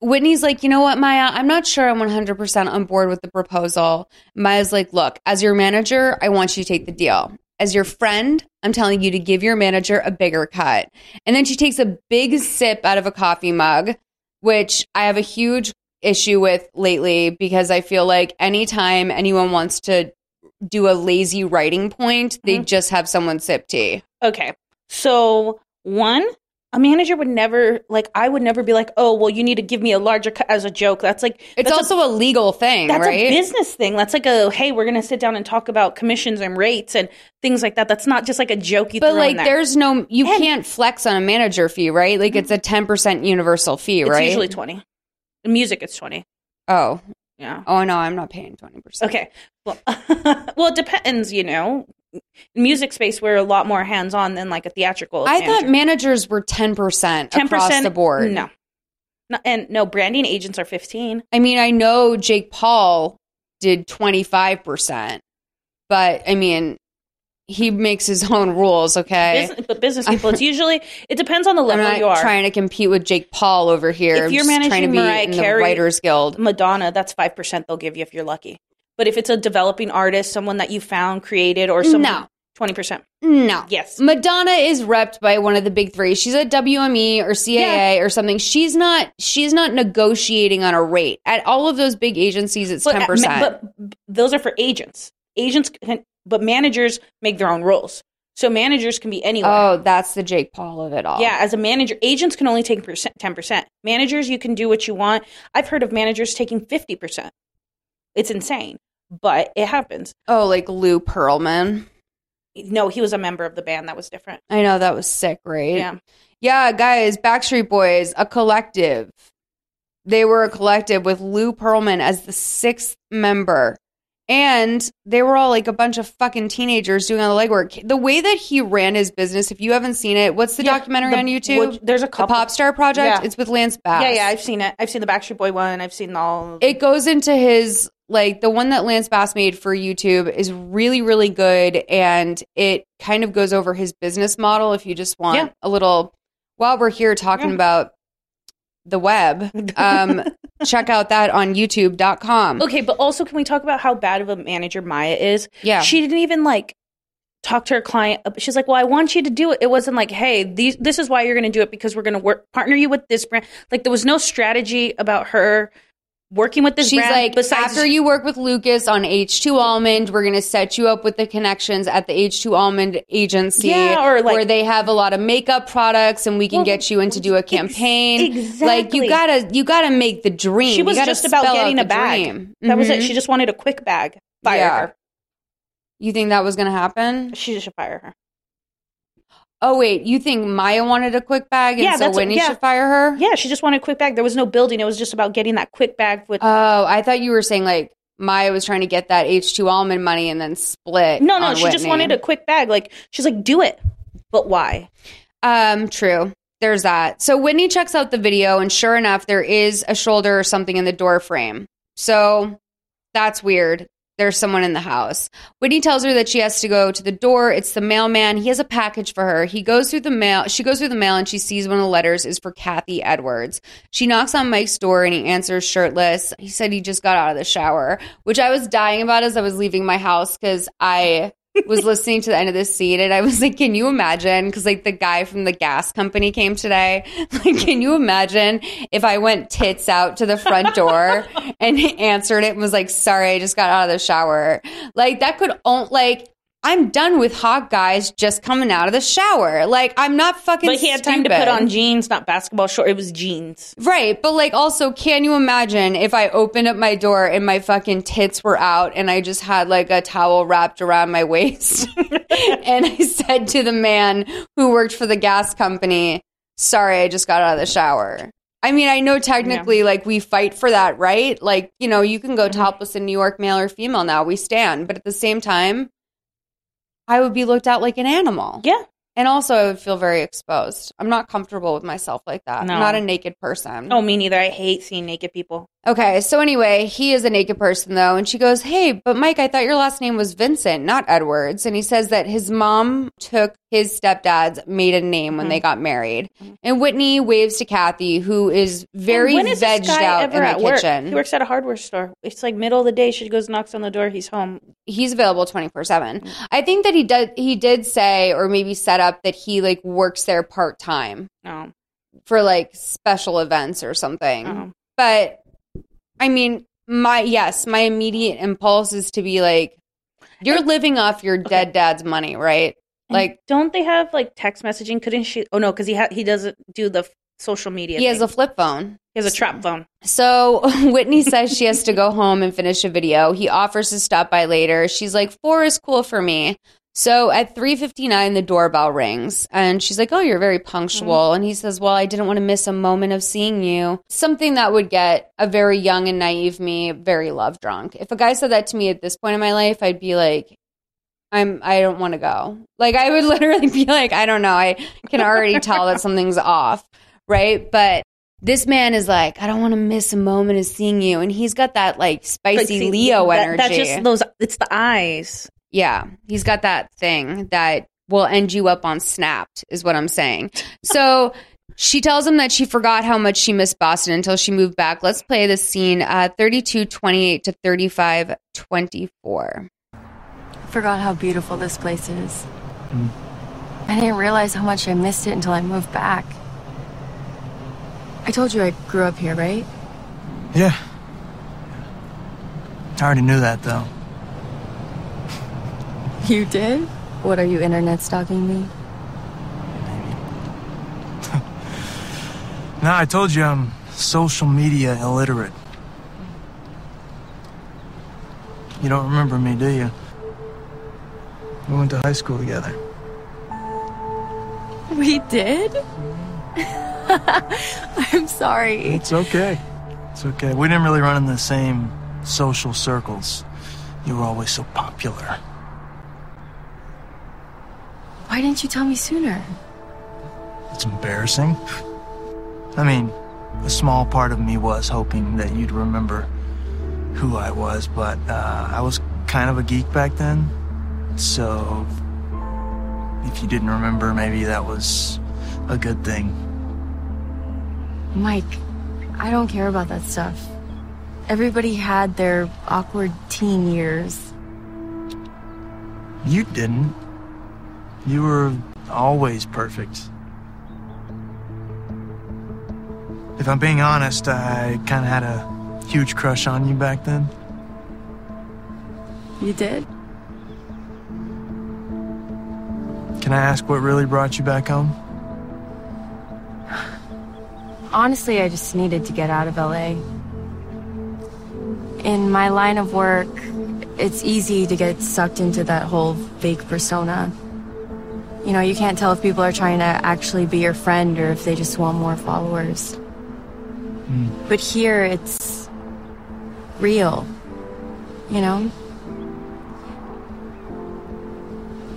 Whitney's like, you know what, Maya? I'm not sure I'm 100% on board with the proposal. Maya's like, look, as your manager, I want you to take the deal. As your friend, I'm telling you to give your manager a bigger cut. And then she takes a big sip out of a coffee mug, which I have a huge issue with lately because I feel like anytime anyone wants to do a lazy writing point, they mm-hmm. just have someone sip tea. Okay. So, one, a manager would never, like, I would never be like, oh, well, you need to give me a larger cut as a joke. That's like, It's that's also a, legal thing, that's right? a business thing. That's like a, hey, we're going to sit down and talk about commissions and rates and things like that. That's not just like a joke you But like, there. there's no, you And- can't flex on a manager fee, right? Like, it's a mm-hmm. ten percent universal fee, it's right? usually 20. In music, it's 20. oh, Yeah. oh no, I'm not paying twenty percent. Okay. Well, well, it depends, you know. Music space, we're a lot more hands on than like a theatrical. I thought managers were ten percent across the board. No. no, and no branding agents are fifteen. I mean, I know Jake Paul did twenty five percent, but I mean, he makes his own rules. Okay, Business, but business people, it's usually it depends on the level you are. trying to compete with Jake Paul over here. If you're just trying to managing be Mariah in Carey- the Writers Guild. Madonna, that's five percent they'll give you if you're lucky. But if it's a developing artist, someone that you found, created, or someone, No. twenty percent. No. Yes. Madonna is repped by one of the big three. She's at WME or CAA or something. She's not she's not negotiating on a rate. At all of those big agencies it's But, ten uh, percent. but those are for agents. Agents, can, but managers make their own rules. So managers can be anywhere. Oh, that's the Jake Paul of it all. Yeah, as a manager, agents can only take ten percent. Managers, you can do what you want. I've heard of managers taking fifty percent. It's insane, but it happens. Oh, like Lou Pearlman. No, he was a member of the band. That was different. I know that was sick, right? Yeah. Yeah, guys, Backstreet Boys, a collective. They were a collective with Lou Pearlman as the sixth member. And they were all like a bunch of fucking teenagers doing all the legwork. The way that he ran his business, if you haven't seen it, what's the Yeah, documentary the- on YouTube? there's a The. Pop Star Project. Yeah. It's with Lance Bass. Yeah, yeah, I've seen it. I've seen the Backstreet Boy one. I've seen all. it goes into his like the one that Lance Bass made for YouTube is really really good and it kind of goes over his business model if you just want Yeah. a little while we're here talking Yeah. about the web um check out that on youtube.com Okay, but also can we talk about how bad of a manager Maya is? Yeah. She didn't even like talk to her client. She's like, "Well, I want you to do it." It wasn't like, "Hey, these this is why you're going to do it because we're going to work partner you with this brand." Like there was no strategy about her working with this She's brand like, besides after you work with Lucas on H2 Almond, we're going to set you up with the connections at the H2 Almond agency Yeah, or like- where they have a lot of makeup products and we can Well, get you in to do a campaign. Like exactly. you gotta, you gotta make the dream. She was just about getting a bag. dream. That was it. She mm-hmm. just wanted a quick bag. Fire Yeah. her. You think that was going to happen? She should fire her. Oh wait, you think Maya wanted a quick bag and Yeah, so Whitney yeah. should fire her? Yeah, she just wanted a quick bag. There was no building. It was just about getting that quick bag with. Oh, I thought you were saying like Maya was trying to get that H2 Almond money and then split. no, no, she just wanted a quick bag. Like she's like, do it, but why? Um, true. There's that. So Whitney checks out the video, and sure enough, there is a shoulder or something in the door frame. So that's weird. There's someone in the house. Whitney tells her that she has to go to the door. It's the mailman. He has a package for her. He goes through the mail. She goes through the mail and she sees one of the letters is for Kathy Edwards. She knocks on Mike's door and he answers shirtless. He said he just got out of the shower, which I was dying about as I was leaving my house because I was listening to the end of this scene and I was like, can you imagine? Because like the guy from the gas company came today. Like, can you imagine if I went tits out to the front door and answered it and was like, sorry, I just got out of the shower. Like that could on like I'm done with hot guys just coming out of the shower. Like I'm not fucking. But he had time to put on jeans, not basketball shorts. It was jeans. Right, but like also, can you imagine if I opened up my door and my fucking tits were out and I just had like a towel wrapped around my waist and I said to the man who worked for the gas company, "Sorry, I just got out of the shower." I mean, I know technically like we fight for that, right? Like, you know, you can go Mm-hmm. topless in New York, male or female now, we stand, but at the same time, I would be looked at like an animal. Yeah. And also, I would feel very exposed. I'm not comfortable with myself like that. No. I'm not a naked person. Oh, me neither. I hate seeing naked people. Okay, so anyway, he is a naked person though, and she goes, "Hey, but Mike, I thought your last name was Vincent, not Edwards." And he says that his mom took his stepdad's maiden name when Mhm. they got married. And Whitney waves to Kathy, who is very is vegged out in the at work? kitchen. He works at a hardware store. It's like middle of the day. She goes, knocks on the door. He's home. He's available 24/7. I think that he did he did say or maybe set up that he like works there part-time No. for like special events or something. Oh. But I mean, my yes, my immediate impulse is to be like, you're living off your dead dad's money, right? And Like don't they have like text messaging? Couldn't she? Oh no, because he ha- he doesn't do the f- social media. he has a flip phone. he has a trap phone. So Whitney says she has to go home and finish a video. He offers to stop by later. She's like, four is cool for me. So at 3:59 the doorbell rings and she's like, "Oh, you're very punctual." Mm-hmm. And he says, "Well, I didn't want to miss a moment of seeing you." Something that would get a very young and naive me very love drunk. If a guy said that to me at this point in my life, I'd be like, I'm I don't want to go. Like I would literally be like, I don't know. I can already tell that something's off, right? But this man is like, I don't want to miss a moment of seeing you, and he's got that like spicy Like, see, Leo that- energy. That's just those. It's the eyes. Yeah, he's got that thing that will end you up on Snapped, is what I'm saying. So she tells him that she forgot how much she missed Boston until she moved back. Let's play this scene uh, 32 28 to 35 24. Forgot how beautiful this place is. I didn't realize how much I missed it until I moved back. I told you I grew up here, right? Yeah. I already knew that, though. You did? What are you internet stalking me? No, I told you I'm social media illiterate. You don't remember me, do you? We went to high school together. We did? I'm sorry. It's okay. It's okay. We didn't really run in the same social circles. You were always so popular. Why didn't you tell me sooner? It's embarrassing. I mean, a small part of me was hoping that you'd remember who I was, but uh, I was kind of a geek back then. So, if you didn't remember, maybe that was a good thing. Mike, I don't care about that stuff. Everybody had their awkward teen years. You didn't. You were always perfect. If I'm being honest, I kind of had a huge crush on you back then. You did? Can I ask what really brought you back home? Honestly, I just needed to get out of LA. In my line of work, it's easy to get sucked into that whole fake persona. You know, you can't tell if people are trying to actually be your friend or if they just want more followers. Hmm. But here, it's real, you know?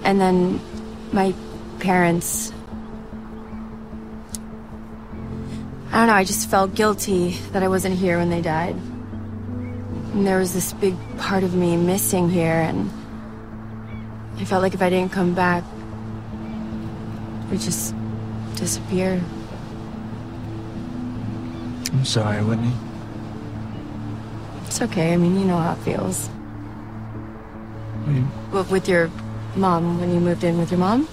And then my parents. I don't know, I just felt guilty that I wasn't here when they died. And there was this big part of me missing here, and I felt like if I didn't come back, would just disappear. I'm sorry, Whitney. It's okay, I mean, you know how it feels. You- But with your mom, when you moved in with your mom?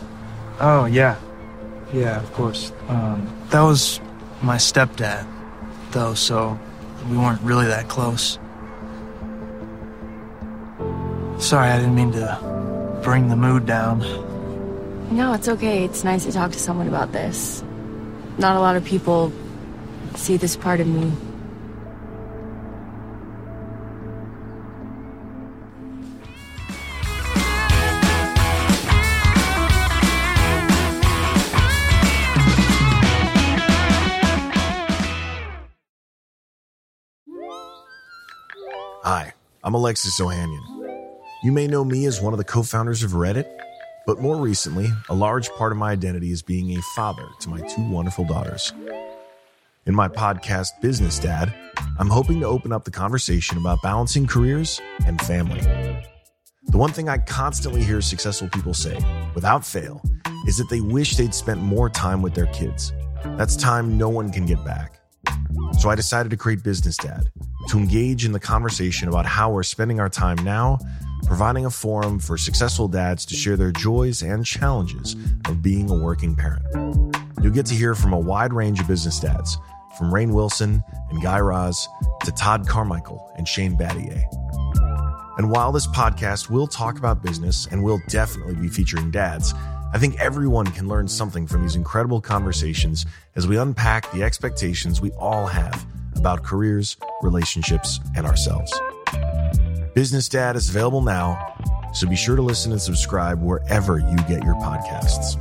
Oh, yeah. Yeah, of course. Um, that was my stepdad, though, so we weren't really that close. Sorry, I didn't mean to bring the mood down. No, it's okay. It's nice to talk to someone about this. Not a lot of people see this part of me. Hi, I'm Alexis Ohanian. You may know me as one of the co founders of Reddit, but more recently, a large part of my identity is being a father to my two wonderful daughters. In my podcast, Business Dad, I'm hoping to open up the conversation about balancing careers and family. The one thing I constantly hear successful people say, without fail, is that they wish they'd spent more time with their kids. That's time no one can get back. So I decided to create Business Dad to engage in the conversation about how we're spending our time now, providing a forum for successful dads to share their joys and challenges of being a working parent. You'll get to hear from a wide range of business dads, from Rainn Wilson and Guy Raz to Todd Carmichael and Shane Battier. And while this podcast will talk about business and will definitely be featuring dads, I think everyone can learn something from these incredible conversations as we unpack the expectations we all have about careers, relationships, and ourselves. Business Dad is available now, so be sure to listen and subscribe wherever you get your podcasts.